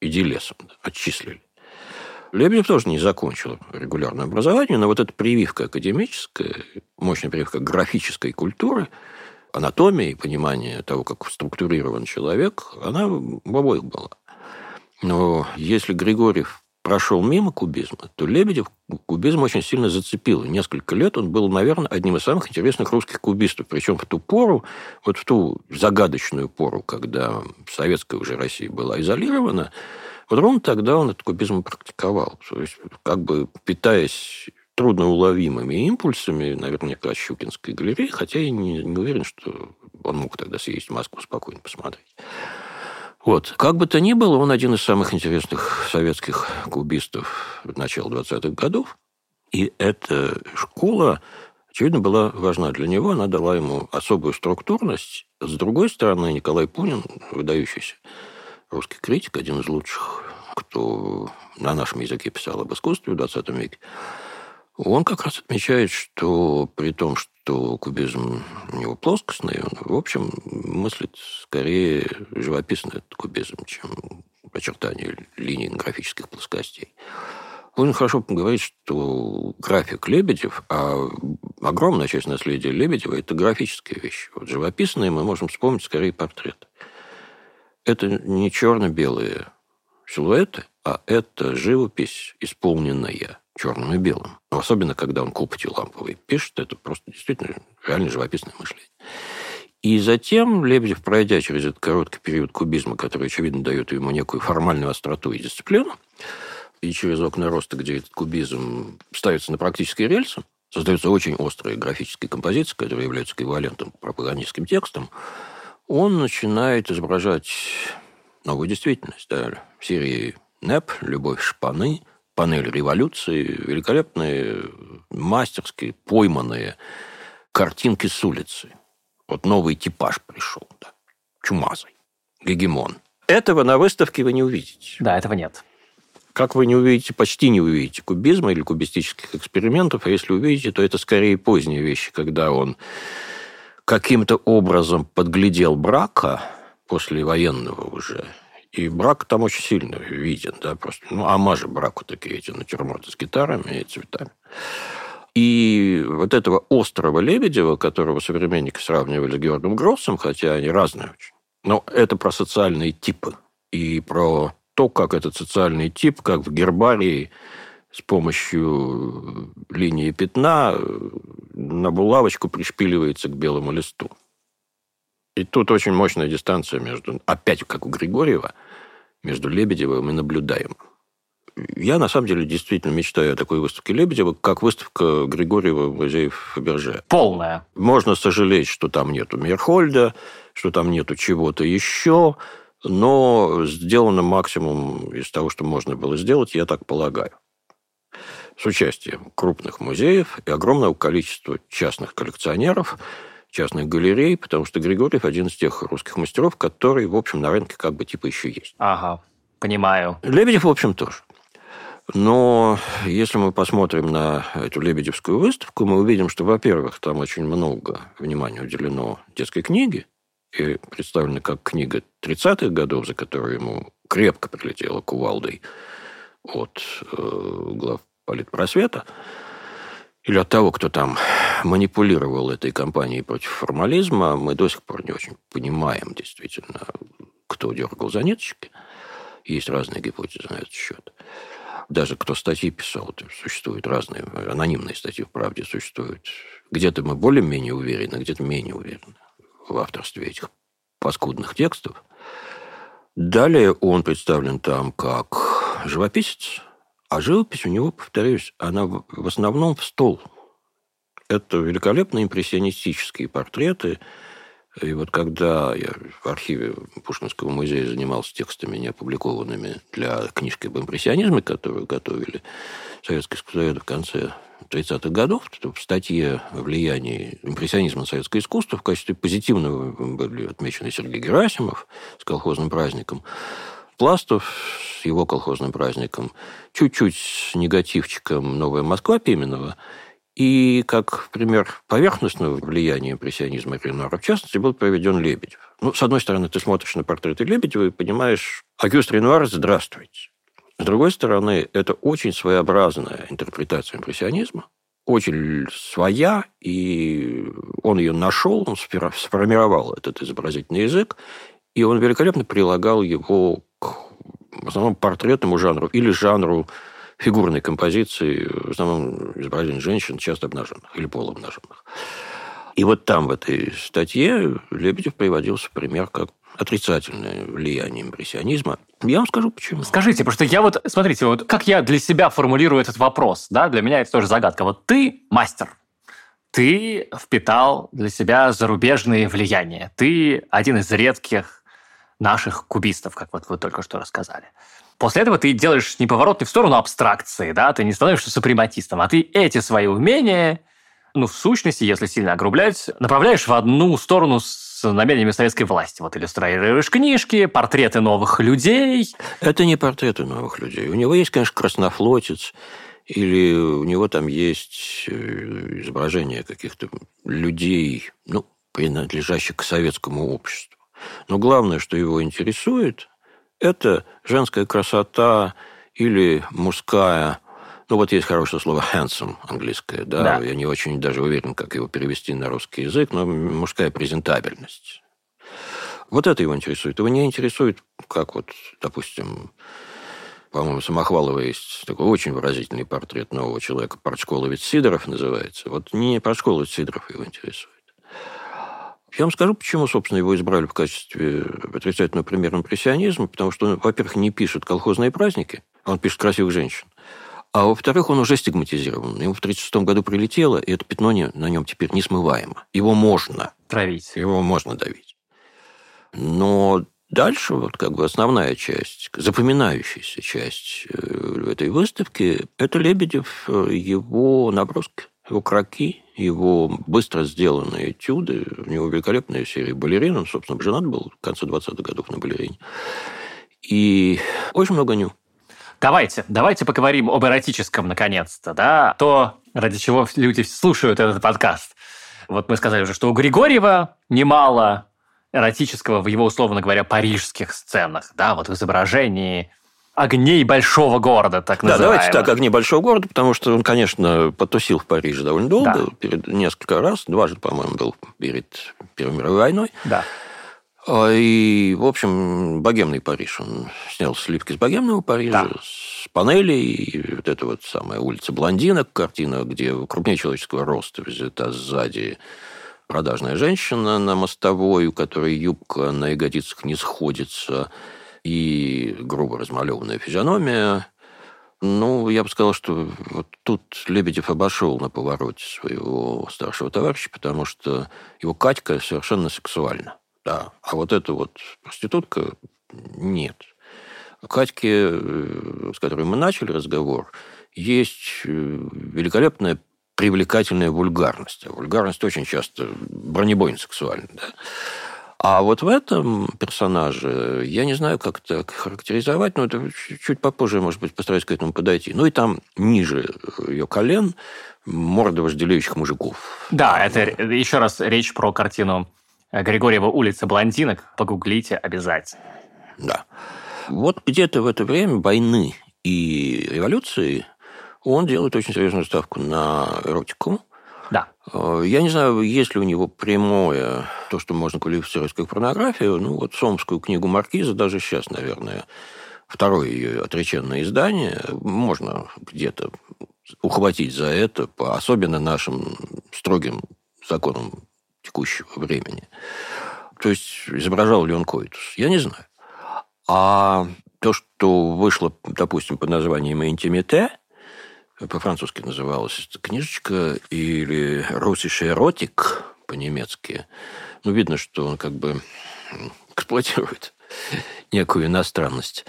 Иди лесом, да, отчислили. Лебедев тоже не закончил регулярное образование, но вот эта прививка академическая, мощная прививка графической культуры, анатомии, понимание того, как структурирован человек, она в обоих была. Но если Григорьев прошел мимо кубизма, то Лебедев кубизм очень сильно зацепил. несколько лет он был, наверное, одним из самых интересных русских кубистов. Причем в ту пору, вот в ту загадочную пору, когда советская уже Россия была изолирована, вот ровно тогда он этот кубизм практиковал. То есть, как бы питаясь трудноуловимыми импульсами, наверняка, Щукинской галереи, хотя я не, не уверен, что он мог тогда съездить в Москву спокойно посмотреть. Вот. Как бы то ни было, он один из самых интересных советских кубистов начала 20-х годов. И эта школа, очевидно, была важна для него. Она дала ему особую структурность. С другой стороны, Николай Пунин, выдающийся русский критик, один из лучших, кто на нашем языке писал об искусстве в 20 веке, он как раз отмечает, что при том, что кубизм у него плоскостный, он, в общем, мыслит скорее живописный кубизм, чем очертания линий графических плоскостей. Он хорошо говорит, что график Лебедев, а огромная часть наследия Лебедева – это графические вещи. Вот живописные мы можем вспомнить скорее портрет. Это не черно-белые силуэты, а это живопись, исполненная черным и белым. Но особенно, когда он копотью ламповый пишет, это просто действительно реально живописное мышление. И затем Лебедев, пройдя через этот короткий период кубизма, который, очевидно, дает ему некую формальную остроту и дисциплину, и через окна роста, где этот кубизм ставится на практические рельсы, создаются очень острые графические композиции, которые являются эквивалентом пропагандистским текстом, он начинает изображать новую действительность. Да, в серии НЭП, «Любовь шпаны», панель революции, великолепные, мастерские, пойманные картинки с улицы. Вот новый типаж пришел, да. Чумазый, гегемон. Этого на выставке вы не увидите. Да, этого нет. Как вы не увидите, почти не увидите кубизма или кубистических экспериментов, а если увидите, то это скорее поздние вещи, когда он каким-то образом подглядел брака после военного уже и брак там очень сильно виден, да, просто, ну, амажи браку такие эти натюрморты с гитарами и цветами. И вот этого острого Лебедева, которого современники сравнивали с Георгом Гроссом, хотя они разные очень, но это про социальные типы и про то, как этот социальный тип, как в гербарии, с помощью линии пятна на булавочку пришпиливается к белому листу. И тут очень мощная дистанция между, опять как у Григорьева, между Лебедевым и наблюдаемым. Я, на самом деле, действительно мечтаю о такой выставке Лебедева, как выставка Григорьева в музее Фаберже. Полная. Можно сожалеть, что там нету Мирхольда, что там нету чего-то еще, но сделано максимум из того, что можно было сделать, я так полагаю. С участием крупных музеев и огромного количества частных коллекционеров, частных галерей, потому что Григорьев один из тех русских мастеров, который, в общем, на рынке как бы типа еще есть. Ага, понимаю. Лебедев, в общем, тоже. Но если мы посмотрим на эту Лебедевскую выставку, мы увидим, что, во-первых, там очень много внимания уделено детской книге, и представлена как книга 30-х годов, за которую ему крепко прилетела кувалдой от э, глав политпросвета, или от того, кто там манипулировал этой кампанией против формализма, мы до сих пор не очень понимаем действительно, кто дергал за ниточки. Есть разные гипотезы на этот счет. Даже кто статьи писал, существуют разные, анонимные статьи в «Правде» существуют. Где-то мы более-менее уверены, где-то менее уверены в авторстве этих паскудных текстов. Далее он представлен там как живописец, а живопись у него, повторюсь, она в основном в стол. Это великолепные импрессионистические портреты. И вот когда я в архиве Пушкинского музея занимался текстами, не опубликованными для книжки об импрессионизме, которую готовили советские искусствоведы в конце 30-х годов, в статье о влиянии импрессионизма на советское искусство в качестве позитивного были отмечены Сергей Герасимов с колхозным праздником, Пластов с его колхозным праздником, чуть-чуть с негативчиком «Новая Москва» Пименова, и как пример поверхностного влияния импрессионизма Ренуара, в частности, был проведен Лебедев. Ну, с одной стороны, ты смотришь на портреты Лебедева и понимаешь, Агюст Ренуар, здравствуйте. С другой стороны, это очень своеобразная интерпретация импрессионизма, очень своя, и он ее нашел, он сформировал этот изобразительный язык, и он великолепно прилагал его к в основном портретному жанру или жанру фигурной композиции, в основном изображение женщин, часто обнаженных или полуобнаженных. И вот там, в этой статье, Лебедев приводился пример как отрицательное влияние импрессионизма. Я вам скажу, почему. Скажите, потому что я вот, смотрите, вот как я для себя формулирую этот вопрос, да, для меня это тоже загадка. Вот ты мастер, ты впитал для себя зарубежные влияния. Ты один из редких наших кубистов, как вот вы только что рассказали. После этого ты делаешь неповоротный в сторону абстракции, да, ты не становишься супрематистом, а ты эти свои умения, ну, в сущности, если сильно огрублять, направляешь в одну сторону с намерениями советской власти. Вот иллюстрируешь книжки, портреты новых людей. Это не портреты новых людей. У него есть, конечно, краснофлотец, или у него там есть э, изображение каких-то людей, ну, принадлежащих к советскому обществу. Но главное, что его интересует, это женская красота или мужская ну, вот есть хорошее слово handsome английское, да? да. Я не очень даже уверен, как его перевести на русский язык, но мужская презентабельность. Вот это его интересует. Его не интересует, как вот, допустим, по-моему, Самохвалова есть такой очень выразительный портрет нового человека. Парчколовец Сидоров называется. Вот не Парчколовец Сидоров его интересует. Я вам скажу, почему, собственно, его избрали в качестве отрицательного примера импрессионизма. Потому что он, во-первых, не пишет колхозные праздники, он пишет красивых женщин. А во-вторых, он уже стигматизирован. Ему в 1936 году прилетело, и это пятно не, на нем теперь несмываемо. Его можно. Травить. Его можно давить. Но дальше вот как бы основная часть, запоминающаяся часть э, этой выставки, это Лебедев, э, его наброски, его кроки, его быстро сделанные этюды. У него великолепная серия балерин. Он, собственно, женат был в конце 20-х годов на балерине. И очень много ню. Давайте, давайте поговорим об эротическом наконец-то, да, то, ради чего люди слушают этот подкаст. Вот мы сказали уже, что у Григорьева немало эротического в его, условно говоря, парижских сценах, да, вот в изображении огней большого города, так называемых. Да, давайте так, огни большого города, потому что он, конечно, потусил в Париже довольно долго, да. перед несколько раз, дважды, по-моему, был перед Первой мировой войной. Да. А, и, в общем, богемный Париж. Он снял сливки с богемного Парижа, да. с панелей. И вот эта вот самая улица Блондинок, картина, где крупнее человеческого роста взята сзади продажная женщина на мостовой, у которой юбка на ягодицах не сходится, и грубо размалеванная физиономия. Ну, я бы сказал, что вот тут Лебедев обошел на повороте своего старшего товарища, потому что его Катька совершенно сексуальна. Да. А вот эта вот проститутка нет. Катьке, э, с которой мы начали разговор, есть э, великолепная привлекательная вульгарность. А вульгарность очень часто бронебойно сексуальна. Да? А вот в этом персонаже, я не знаю, как это характеризовать, но это чуть попозже, может быть, постараюсь к этому подойти. Ну и там ниже ее колен морда вожделеющих мужиков. Да, это еще раз речь про картину Григорьева улица блондинок. Погуглите обязательно. Да. Вот где-то в это время войны и революции он делает очень серьезную ставку на эротику. Э, я не знаю, есть ли у него прямое то, что можно квалифицировать как порнографию. Ну, вот Сомскую книгу Маркиза даже сейчас, наверное, второе ее отреченное издание, можно где-то ухватить за это, по особенно нашим строгим законам текущего времени. То есть, изображал ли он коитус? Я не знаю. А то, что вышло, допустим, под названием «Интимите», по-французски называлась книжечка, или «Русский эротик» по-немецки. Ну, видно, что он как бы эксплуатирует некую иностранность.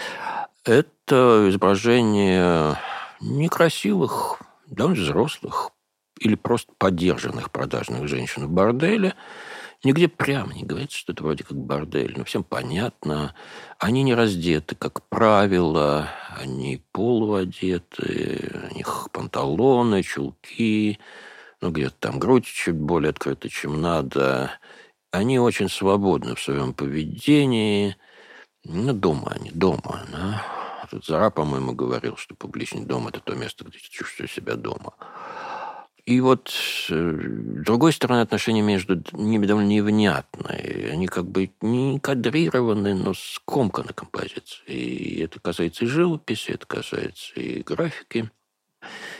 Это изображение некрасивых, довольно взрослых или просто поддержанных продажных женщин в борделе – Нигде прямо не говорится, что это вроде как бордель. Но всем понятно. Они не раздеты, как правило. Они полуодеты. У них панталоны, чулки. Ну, где-то там грудь чуть более открыта, чем надо. Они очень свободны в своем поведении. Ну, дома они, дома. Да? Зара, по-моему, говорил, что публичный дом – это то место, где ты чувствуешь себя дома. И вот с э, другой стороны отношения между ними довольно невнятные. Они как бы не кадрированы, но скомканы композиции. И это касается и живописи, это касается и графики.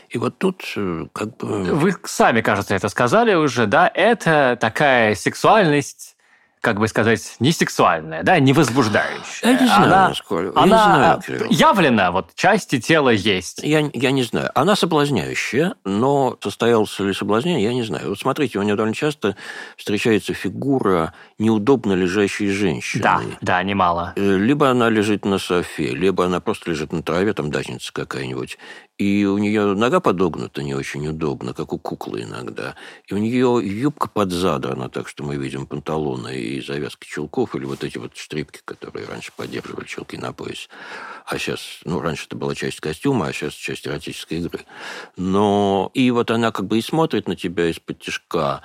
И вот тут э, как бы... Вы сами, кажется, это сказали уже, да? Это такая сексуальность как бы сказать, не сексуальная, да, не возбуждающая. Я не знаю, она, насколько. Она не знаю, явлена, вот части тела есть. Я, я не знаю. Она соблазняющая, но состоялся ли соблазнение, я не знаю. Вот смотрите, у нее довольно часто встречается фигура неудобно лежащей женщины. Да, да, немало. Э, либо она лежит на софе, либо она просто лежит на траве, там дачница какая-нибудь. И у нее нога подогнута не очень удобно, как у куклы иногда. И у нее юбка подзадрана, так что мы видим панталоны и завязки чулков, или вот эти вот штрипки, которые раньше поддерживали чулки на пояс. А сейчас, ну, раньше это была часть костюма, а сейчас часть эротической игры. Но и вот она как бы и смотрит на тебя из-под тяжка,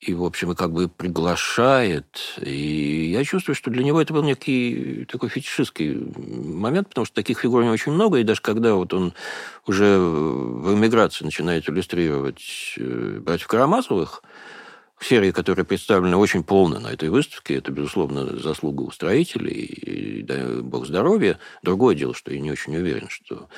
и, в общем, и как бы приглашает. И я чувствую, что для него это был некий такой фетишистский момент, потому что таких фигур него очень много, и даже когда вот он уже в эмиграции начинает иллюстрировать э, братьев Карамазовых, серии, которые представлены очень полно на этой выставке, это, безусловно, заслуга устроителей, и, дай бог здоровья. Другое дело, что я не очень уверен, что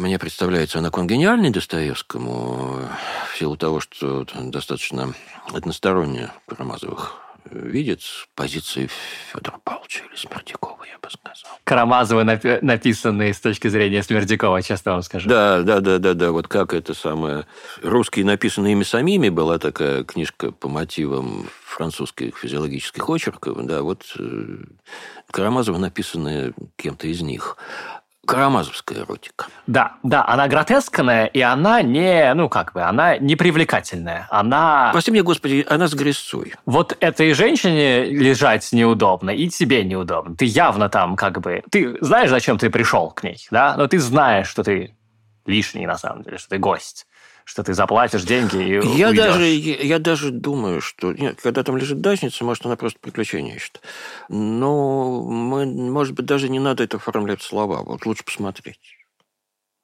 мне представляется она конгениальной Достоевскому в силу того, что достаточно односторонне Карамазовых видит с позиции Федора Павловича или Смердякова, я бы сказал. Карамазовы написанные с точки зрения Смердякова, честно вам скажу. Да, да, да, да, да. Вот как это самое... Русские написанные ими самими была такая книжка по мотивам французских физиологических очерков. Да, вот э, Карамазовы написанные кем-то из них карамазовская эротика. Да, да, она гротескная, и она не, ну как бы, она не привлекательная. Она... Прости меня, Господи, она с грязцой. Вот этой женщине лежать неудобно, и тебе неудобно. Ты явно там как бы... Ты знаешь, зачем ты пришел к ней, да? Но ты знаешь, что ты лишний на самом деле, что ты гость что ты заплатишь деньги и я даже, я, даже думаю, что нет, когда там лежит дачница, может, она просто приключения ищет. Но, мы, может быть, даже не надо это оформлять слова. Вот лучше посмотреть.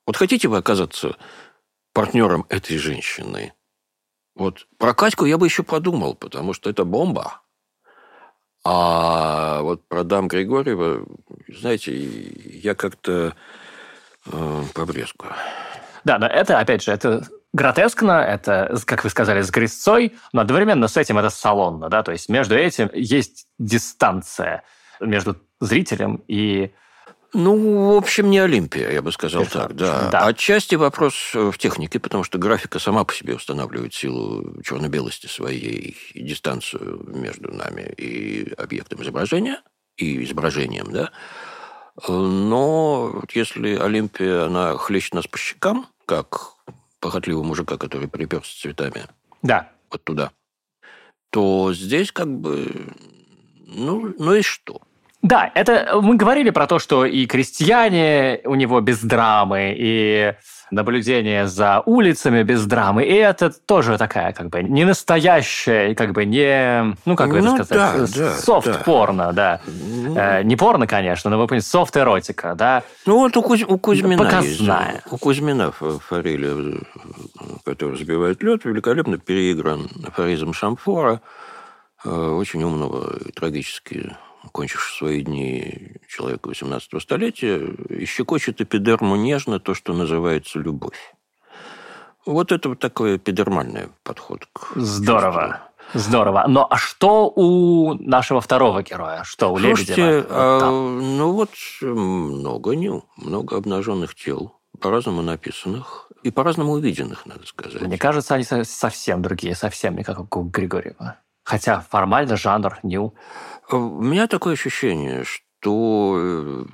Вот хотите вы оказаться партнером этой женщины? Вот про Катьку я бы еще подумал, потому что это бомба. А вот про дам Григорьева, знаете, я как-то э, побрезгую. Да, но это, опять же, это гротескно, это, как вы сказали, с грязцой, но одновременно с этим это салонно, да, то есть между этим есть дистанция между зрителем и ну, в общем, не Олимпия, я бы сказал Это, так, да. да. Отчасти вопрос в технике, потому что графика сама по себе устанавливает силу черно-белости своей дистанцию между нами и объектом изображения, и изображением, да. Но если Олимпия, она хлещет нас по щекам, как похотливого мужика, который приперся цветами Да. вот туда, то здесь как бы, ну, ну и что? Да, это мы говорили про то, что и крестьяне у него без драмы, и наблюдение за улицами без драмы, и это тоже такая как бы не настоящая, как бы не, ну как бы Ну это сказать, да, да, софт-порно, да. Ну, Э, не порно, конечно, но вы понимаете, софт-эротика, да. Ну, вот у, Кузь- у Кузьмина Показная. есть. У Кузьмина ф- Форели, который сбивает лед, великолепно переигран афоризм Шамфора, э, очень умного и трагически кончившего свои дни человека 18 столетия, и щекочет эпидерму нежно то, что называется любовь. Вот это вот такой эпидермальный подход. К Здорово. Здорово. Но а что у нашего второго героя? Что у Слушайте, Лебедева? А, там. ну вот много ню, много обнаженных тел, по-разному написанных и по-разному увиденных, надо сказать. Мне кажется, они со- совсем другие, совсем не как у Григорьева. Хотя формально жанр ню. А У меня такое ощущение, что э,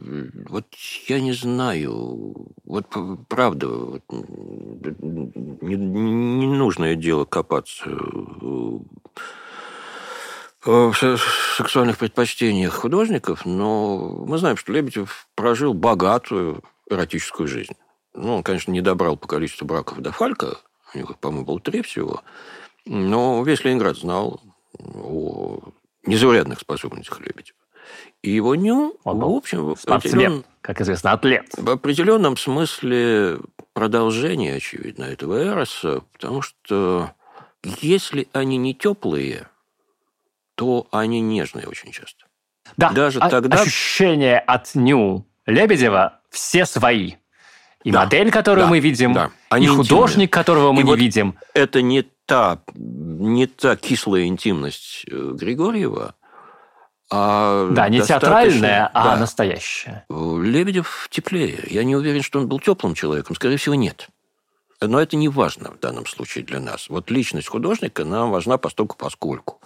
вот я не знаю, вот правда, вот, не, не нужное дело копаться э, в се- сексуальных предпочтениях художников, но мы знаем, что Лебедев прожил богатую эротическую жизнь. Ну, он, конечно, не добрал по количеству браков до Фалька, у него, по-моему, было три всего, но весь Ленинград знал о незаурядных способностях Лебедева. И его ню, Он в общем, Спортсмен, как известно, атлет. в определенном смысле продолжение, очевидно, этого эроса, потому что если они не теплые, то они нежные очень часто. Да, Даже а- тогда- ощущения от ню Лебедева все свои. И Да, модель, которую да, мы видим, да. и Они художник, которого мы И не вот видим. Это не та, не та кислая интимность э, Григорьева, а Да, не театральная, а да. настоящая. Лебедев теплее. Я не уверен, что он был теплым человеком. Скорее всего, нет. Но это не важно в данном случае для нас. Вот личность художника нам важна постольку поскольку.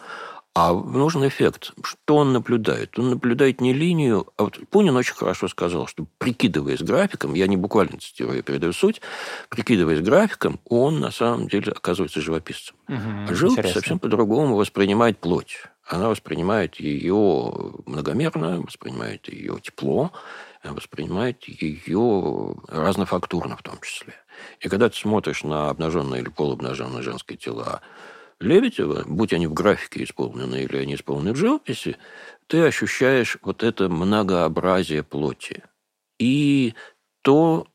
А нужен эффект. Что он наблюдает? Он наблюдает не линию... А вот Пунин очень хорошо сказал, что прикидываясь графиком, я не буквально цитирую, я передаю суть, прикидываясь графиком, он на самом деле оказывается живописцем. А живопись Интересно. совсем по-другому воспринимает плоть. Она воспринимает ее многомерно, воспринимает ее тепло, воспринимает ее разнофактурно в том числе. И когда ты смотришь на обнаженные или полуобнаженные женские тела Лебедева, будь они в графике исполнены или они исполнены в живописи, ты ощущаешь вот это многообразие плоти. И то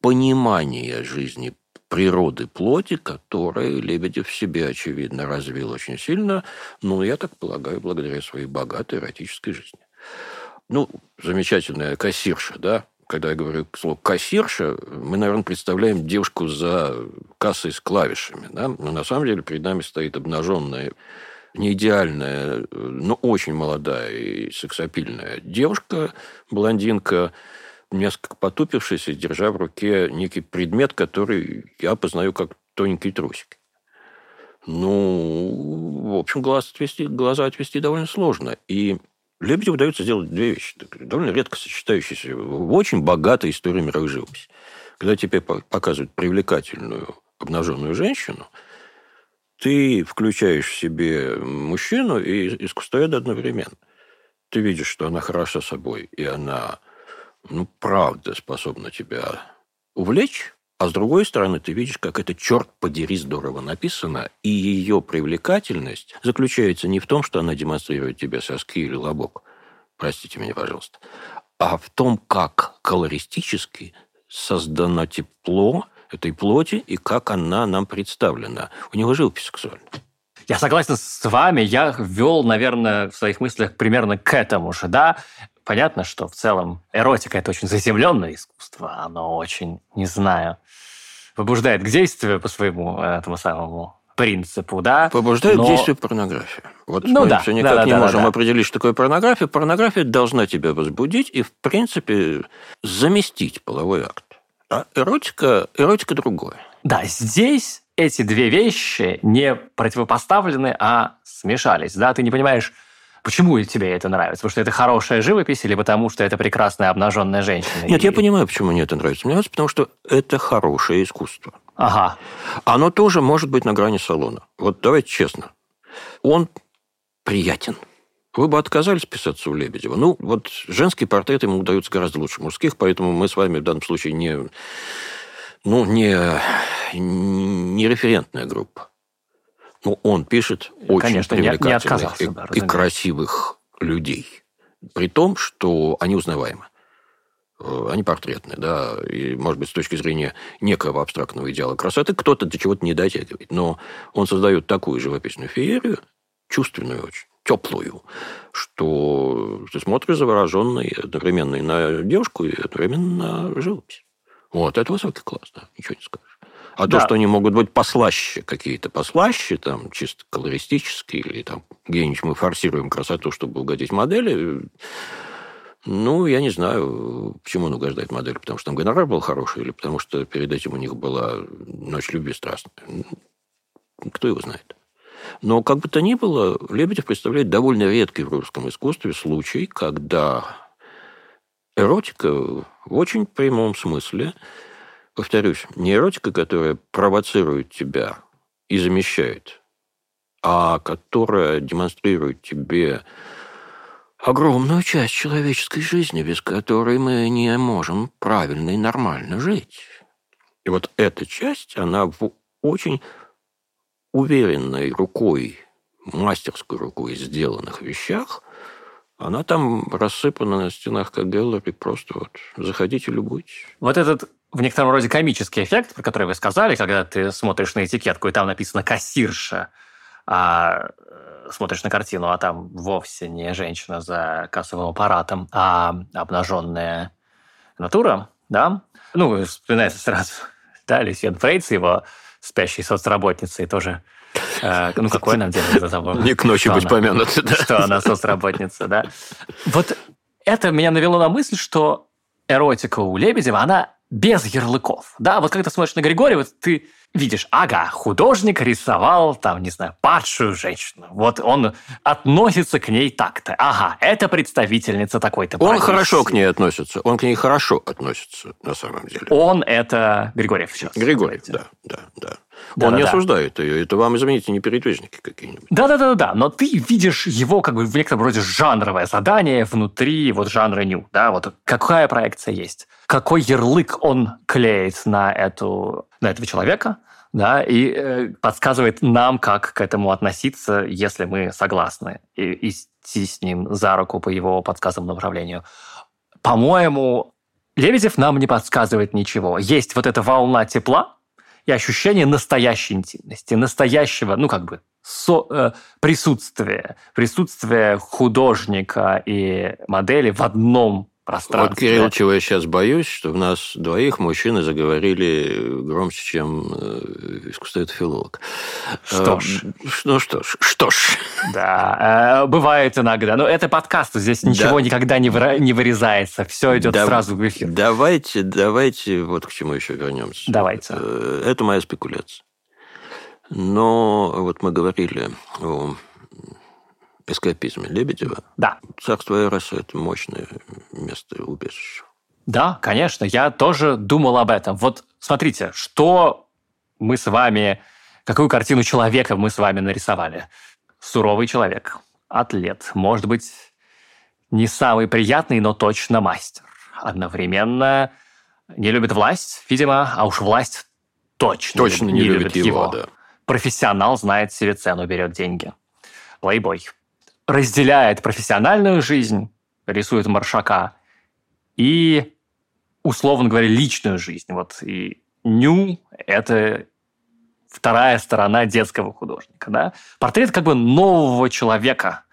понимание жизни природы плоти, которое Лебедев в себе, очевидно, развил очень сильно, ну, я так полагаю, благодаря своей богатой эротической жизни. Ну, замечательная кассирша, да, когда я говорю слово кассирша, мы, наверное, представляем девушку за кассой с клавишами, да, но на самом деле перед нами стоит обнаженная не идеальная, но очень молодая и сексапильная девушка, блондинка, несколько потупившись и держа в руке некий предмет, который я познаю как тоненький трусик. Ну, в общем, глаз отвести, глаза отвести довольно сложно. И Лебедеву удается сделать две вещи, довольно редко сочетающиеся в очень богатой истории мировой живописи. Когда тебе показывают привлекательную обнаженную женщину, ты включаешь в себе мужчину и искусствоведа одновременно. Ты видишь, что она хороша собой, и она, ну, правда способна тебя увлечь, а с другой стороны, ты видишь, как это, черт подери, здорово написано, и ее привлекательность заключается не в том, что она демонстрирует тебе соски или лобок, простите меня, пожалуйста, а в том, как колористически создано тепло этой плоти и как она нам представлена. У него живопись сексуальная. Я согласен с вами. Я ввел, наверное, в своих мыслях примерно к этому же, да. Понятно, что в целом эротика – это очень заземленное искусство. Оно очень, не знаю, побуждает к действию по своему этому самому принципу, да. Побуждает Но... к действию порнография. Вот ну, мы да, все никак да, не да, можем да. определить, что такое порнография. Порнография должна тебя возбудить и, в принципе, заместить половой акт. А эротика, эротика другое. Да, здесь эти две вещи не противопоставлены, а смешались. Да, ты не понимаешь, Почему тебе это нравится? Потому что это хорошая живопись или потому что это прекрасная обнаженная женщина? Нет, и... я понимаю, почему мне это нравится. Мне нравится, потому что это хорошее искусство. Ага. Оно тоже может быть на грани салона. Вот давайте честно. Он приятен. Вы бы отказались писаться у Лебедева. Ну, вот женские портреты ему удаются гораздо лучше мужских, поэтому мы с вами в данном случае не, ну, не, не референтная группа. Но он пишет очень Конечно, привлекательных не, не и, и красивых людей. При том, что они узнаваемы. Э, они портретные, да, и, может быть, с точки зрения некого абстрактного идеала красоты, кто-то до чего-то не дотягивает. Но он создает такую живописную феерию, чувственную очень, теплую, что ты смотришь завороженный одновременно и на девушку, и одновременно на живопись. Вот, это высокий класс, да, ничего не скажешь. А да. то, что они могут быть послаще какие-то, послаще, там, чисто колористические, или там где-нибудь мы форсируем красоту, чтобы угодить модели, ну, я не знаю, почему он угождает модели. Потому что там гонорар был хороший, или потому что перед этим у них была ночь любви страстная. Кто его знает. Но как бы то ни было, Лебедев представляет довольно редкий в русском искусстве случай, когда эротика в очень прямом смысле, повторюсь, не эротика, которая провоцирует тебя и замещает, а которая демонстрирует тебе огромную часть человеческой жизни, без которой мы не можем правильно и нормально жить. И вот эта часть, она в очень уверенной рукой, мастерской рукой сделанных вещах, она там рассыпана на стенах как галлери, просто вот заходите, любуйтесь. Вот этот в некотором роде комический эффект, про который вы сказали, когда ты смотришь на этикетку, и там написано «кассирша», а э, смотришь на картину, а там вовсе не женщина за кассовым аппаратом, а обнаженная натура, да? Ну, вспоминается сразу, да, Люсьен Фрейд с его спящей соцработницей тоже. Э, ну, какой нам делать за того? Не к ночи быть помянуты, да. Что она соцработница, да. Вот это меня навело на мысль, что эротика у Лебедева, она без ярлыков. Да, вот когда ты смотришь на Григория, ты видишь, ага, художник рисовал, там, не знаю, падшую женщину. Вот он относится к ней так-то. Ага, это представительница такой-то Он хорошо к ней относится. Он к ней хорошо относится, на самом деле. Он это Григорьев сейчас. Григорьев, да, да, да. Да, он да, не да. осуждает ее. Это вам, извините, не передвижники какие-нибудь. Да-да-да, но ты видишь его как бы в некотором роде жанровое задание внутри вот жанра ню. Да? Вот какая проекция есть. Какой ярлык он клеит на, эту, на этого человека, да, и э, подсказывает нам, как к этому относиться, если мы согласны, и идти с ним за руку по его подсказам направлению. По-моему, Лебедев нам не подсказывает ничего. Есть вот эта волна тепла, и ощущение настоящей интимности, настоящего, ну, как бы, со, э, присутствия, присутствия художника и модели в одном пространстве. Вот, Кирилл, чего я сейчас боюсь, что в нас двоих мужчины заговорили громче, чем э, искусствовед-филолог. Что ж. Э, ну что ж, что ж. Да, э, бывает иногда. Но это подкаст, здесь ничего да. никогда не, выра- не вырезается. Все идет да, сразу в эфир. Давайте, давайте вот к чему еще вернемся. Давайте. Это моя спекуляция. Но вот мы говорили о эскапизме Лебедева. Да. Царство Эроса – это мощное место убежища. Да, конечно, я тоже думал об этом. Вот смотрите, что мы с вами, какую картину человека мы с вами нарисовали. Суровый человек, атлет, может быть, не самый приятный, но точно мастер. Одновременно не любит власть, видимо, а уж власть точно, точно не, не любит, его. его. Да. Профессионал знает себе цену, берет деньги. Плейбой разделяет профессиональную жизнь, рисует маршака, и, условно говоря, личную жизнь. Вот и ню – это вторая сторона детского художника. Да? Портрет как бы нового человека.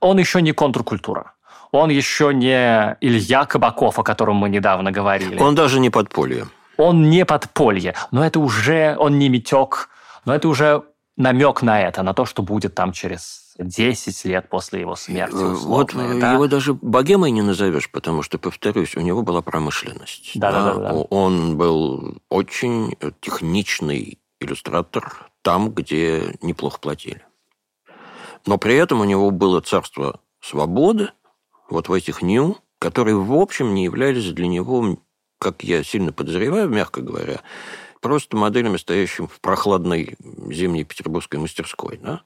Он еще не контркультура. Он еще не Илья Кабаков, о котором мы недавно говорили. Он даже не подполье. Он не подполье. Но это уже, он не метек, но это уже намек на это, на то, что будет там через 10 лет после его смерти. Э, вот да? его даже богемой не назовешь, потому что, повторюсь, у него была промышленность. Да, да, да, да. Он был очень техничный иллюстратор там, где неплохо платили. Но при этом у него было царство свободы, вот в этих ню, которые, в общем, не являлись для него, как я сильно подозреваю, мягко говоря, просто моделями, стоящими в прохладной зимней петербургской мастерской. Да?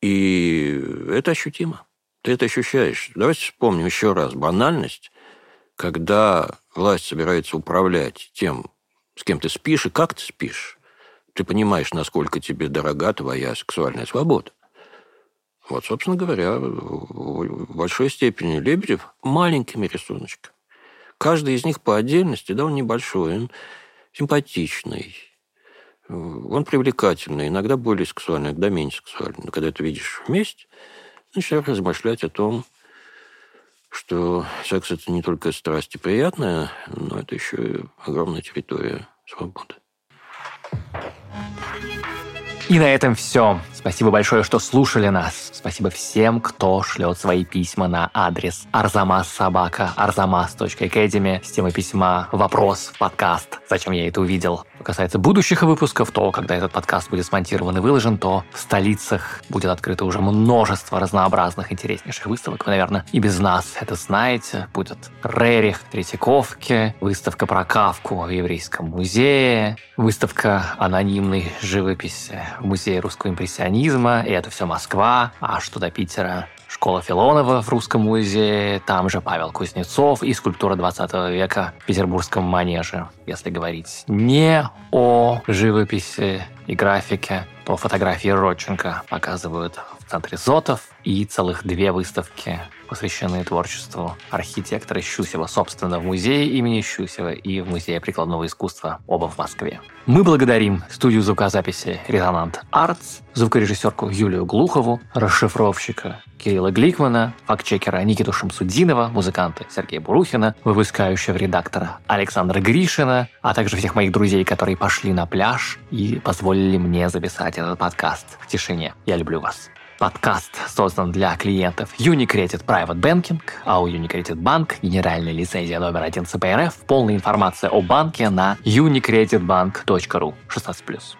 И это ощутимо. Ты это ощущаешь. Давайте вспомним еще раз банальность, когда власть собирается управлять тем, с кем ты спишь и как ты спишь. Ты понимаешь, насколько тебе дорога твоя сексуальная свобода. Вот, собственно говоря, в большой степени Лебедев маленькими рисуночками. Каждый из них по отдельности, да, он небольшой, он симпатичный, он привлекательный, иногда более сексуальный, иногда менее сексуальный. Но когда ты видишь вместе, начинаешь размышлять о том, что секс – это не только страсть и приятное, но это еще и огромная территория свободы. И на этом все. Спасибо большое, что слушали нас. Спасибо всем, кто шлет свои письма на адрес arzamas.собака arzamas.academy с темой письма «Вопрос», «Подкаст». Зачем я это увидел? Что касается будущих выпусков, то, когда этот подкаст будет смонтирован и выложен, то в столицах будет открыто уже множество разнообразных интереснейших выставок. Вы, наверное, и без нас это знаете. Будет Рерих в Третьяковке, выставка про Кавку в Еврейском музее, выставка анонимной живописи в Музее русского импрессионизма, и это все Москва. А что до Питера? Школа Филонова в Русском музее, там же Павел Кузнецов и скульптура 20 века в Петербургском манеже. Если говорить не о живописи и графике, то фотографии Родченко показывают в центре Зотов и целых две выставки посвященные творчеству архитектора Щусева, собственно, в музее имени Щусева и в музее прикладного искусства, оба в Москве. Мы благодарим студию звукозаписи «Резонант Артс», звукорежиссерку Юлию Глухову, расшифровщика Кирилла Гликмана, фактчекера Никиту Шамсудинова, музыканта Сергея Бурухина, выпускающего редактора Александра Гришина, а также всех моих друзей, которые пошли на пляж и позволили мне записать этот подкаст в тишине. Я люблю вас. Подкаст создан для клиентов Unicredit Private Banking, а у Unicredit Bank генеральная лицензия номер один ЦПРФ. Полная информация о банке на unicreditbank.ru 16+.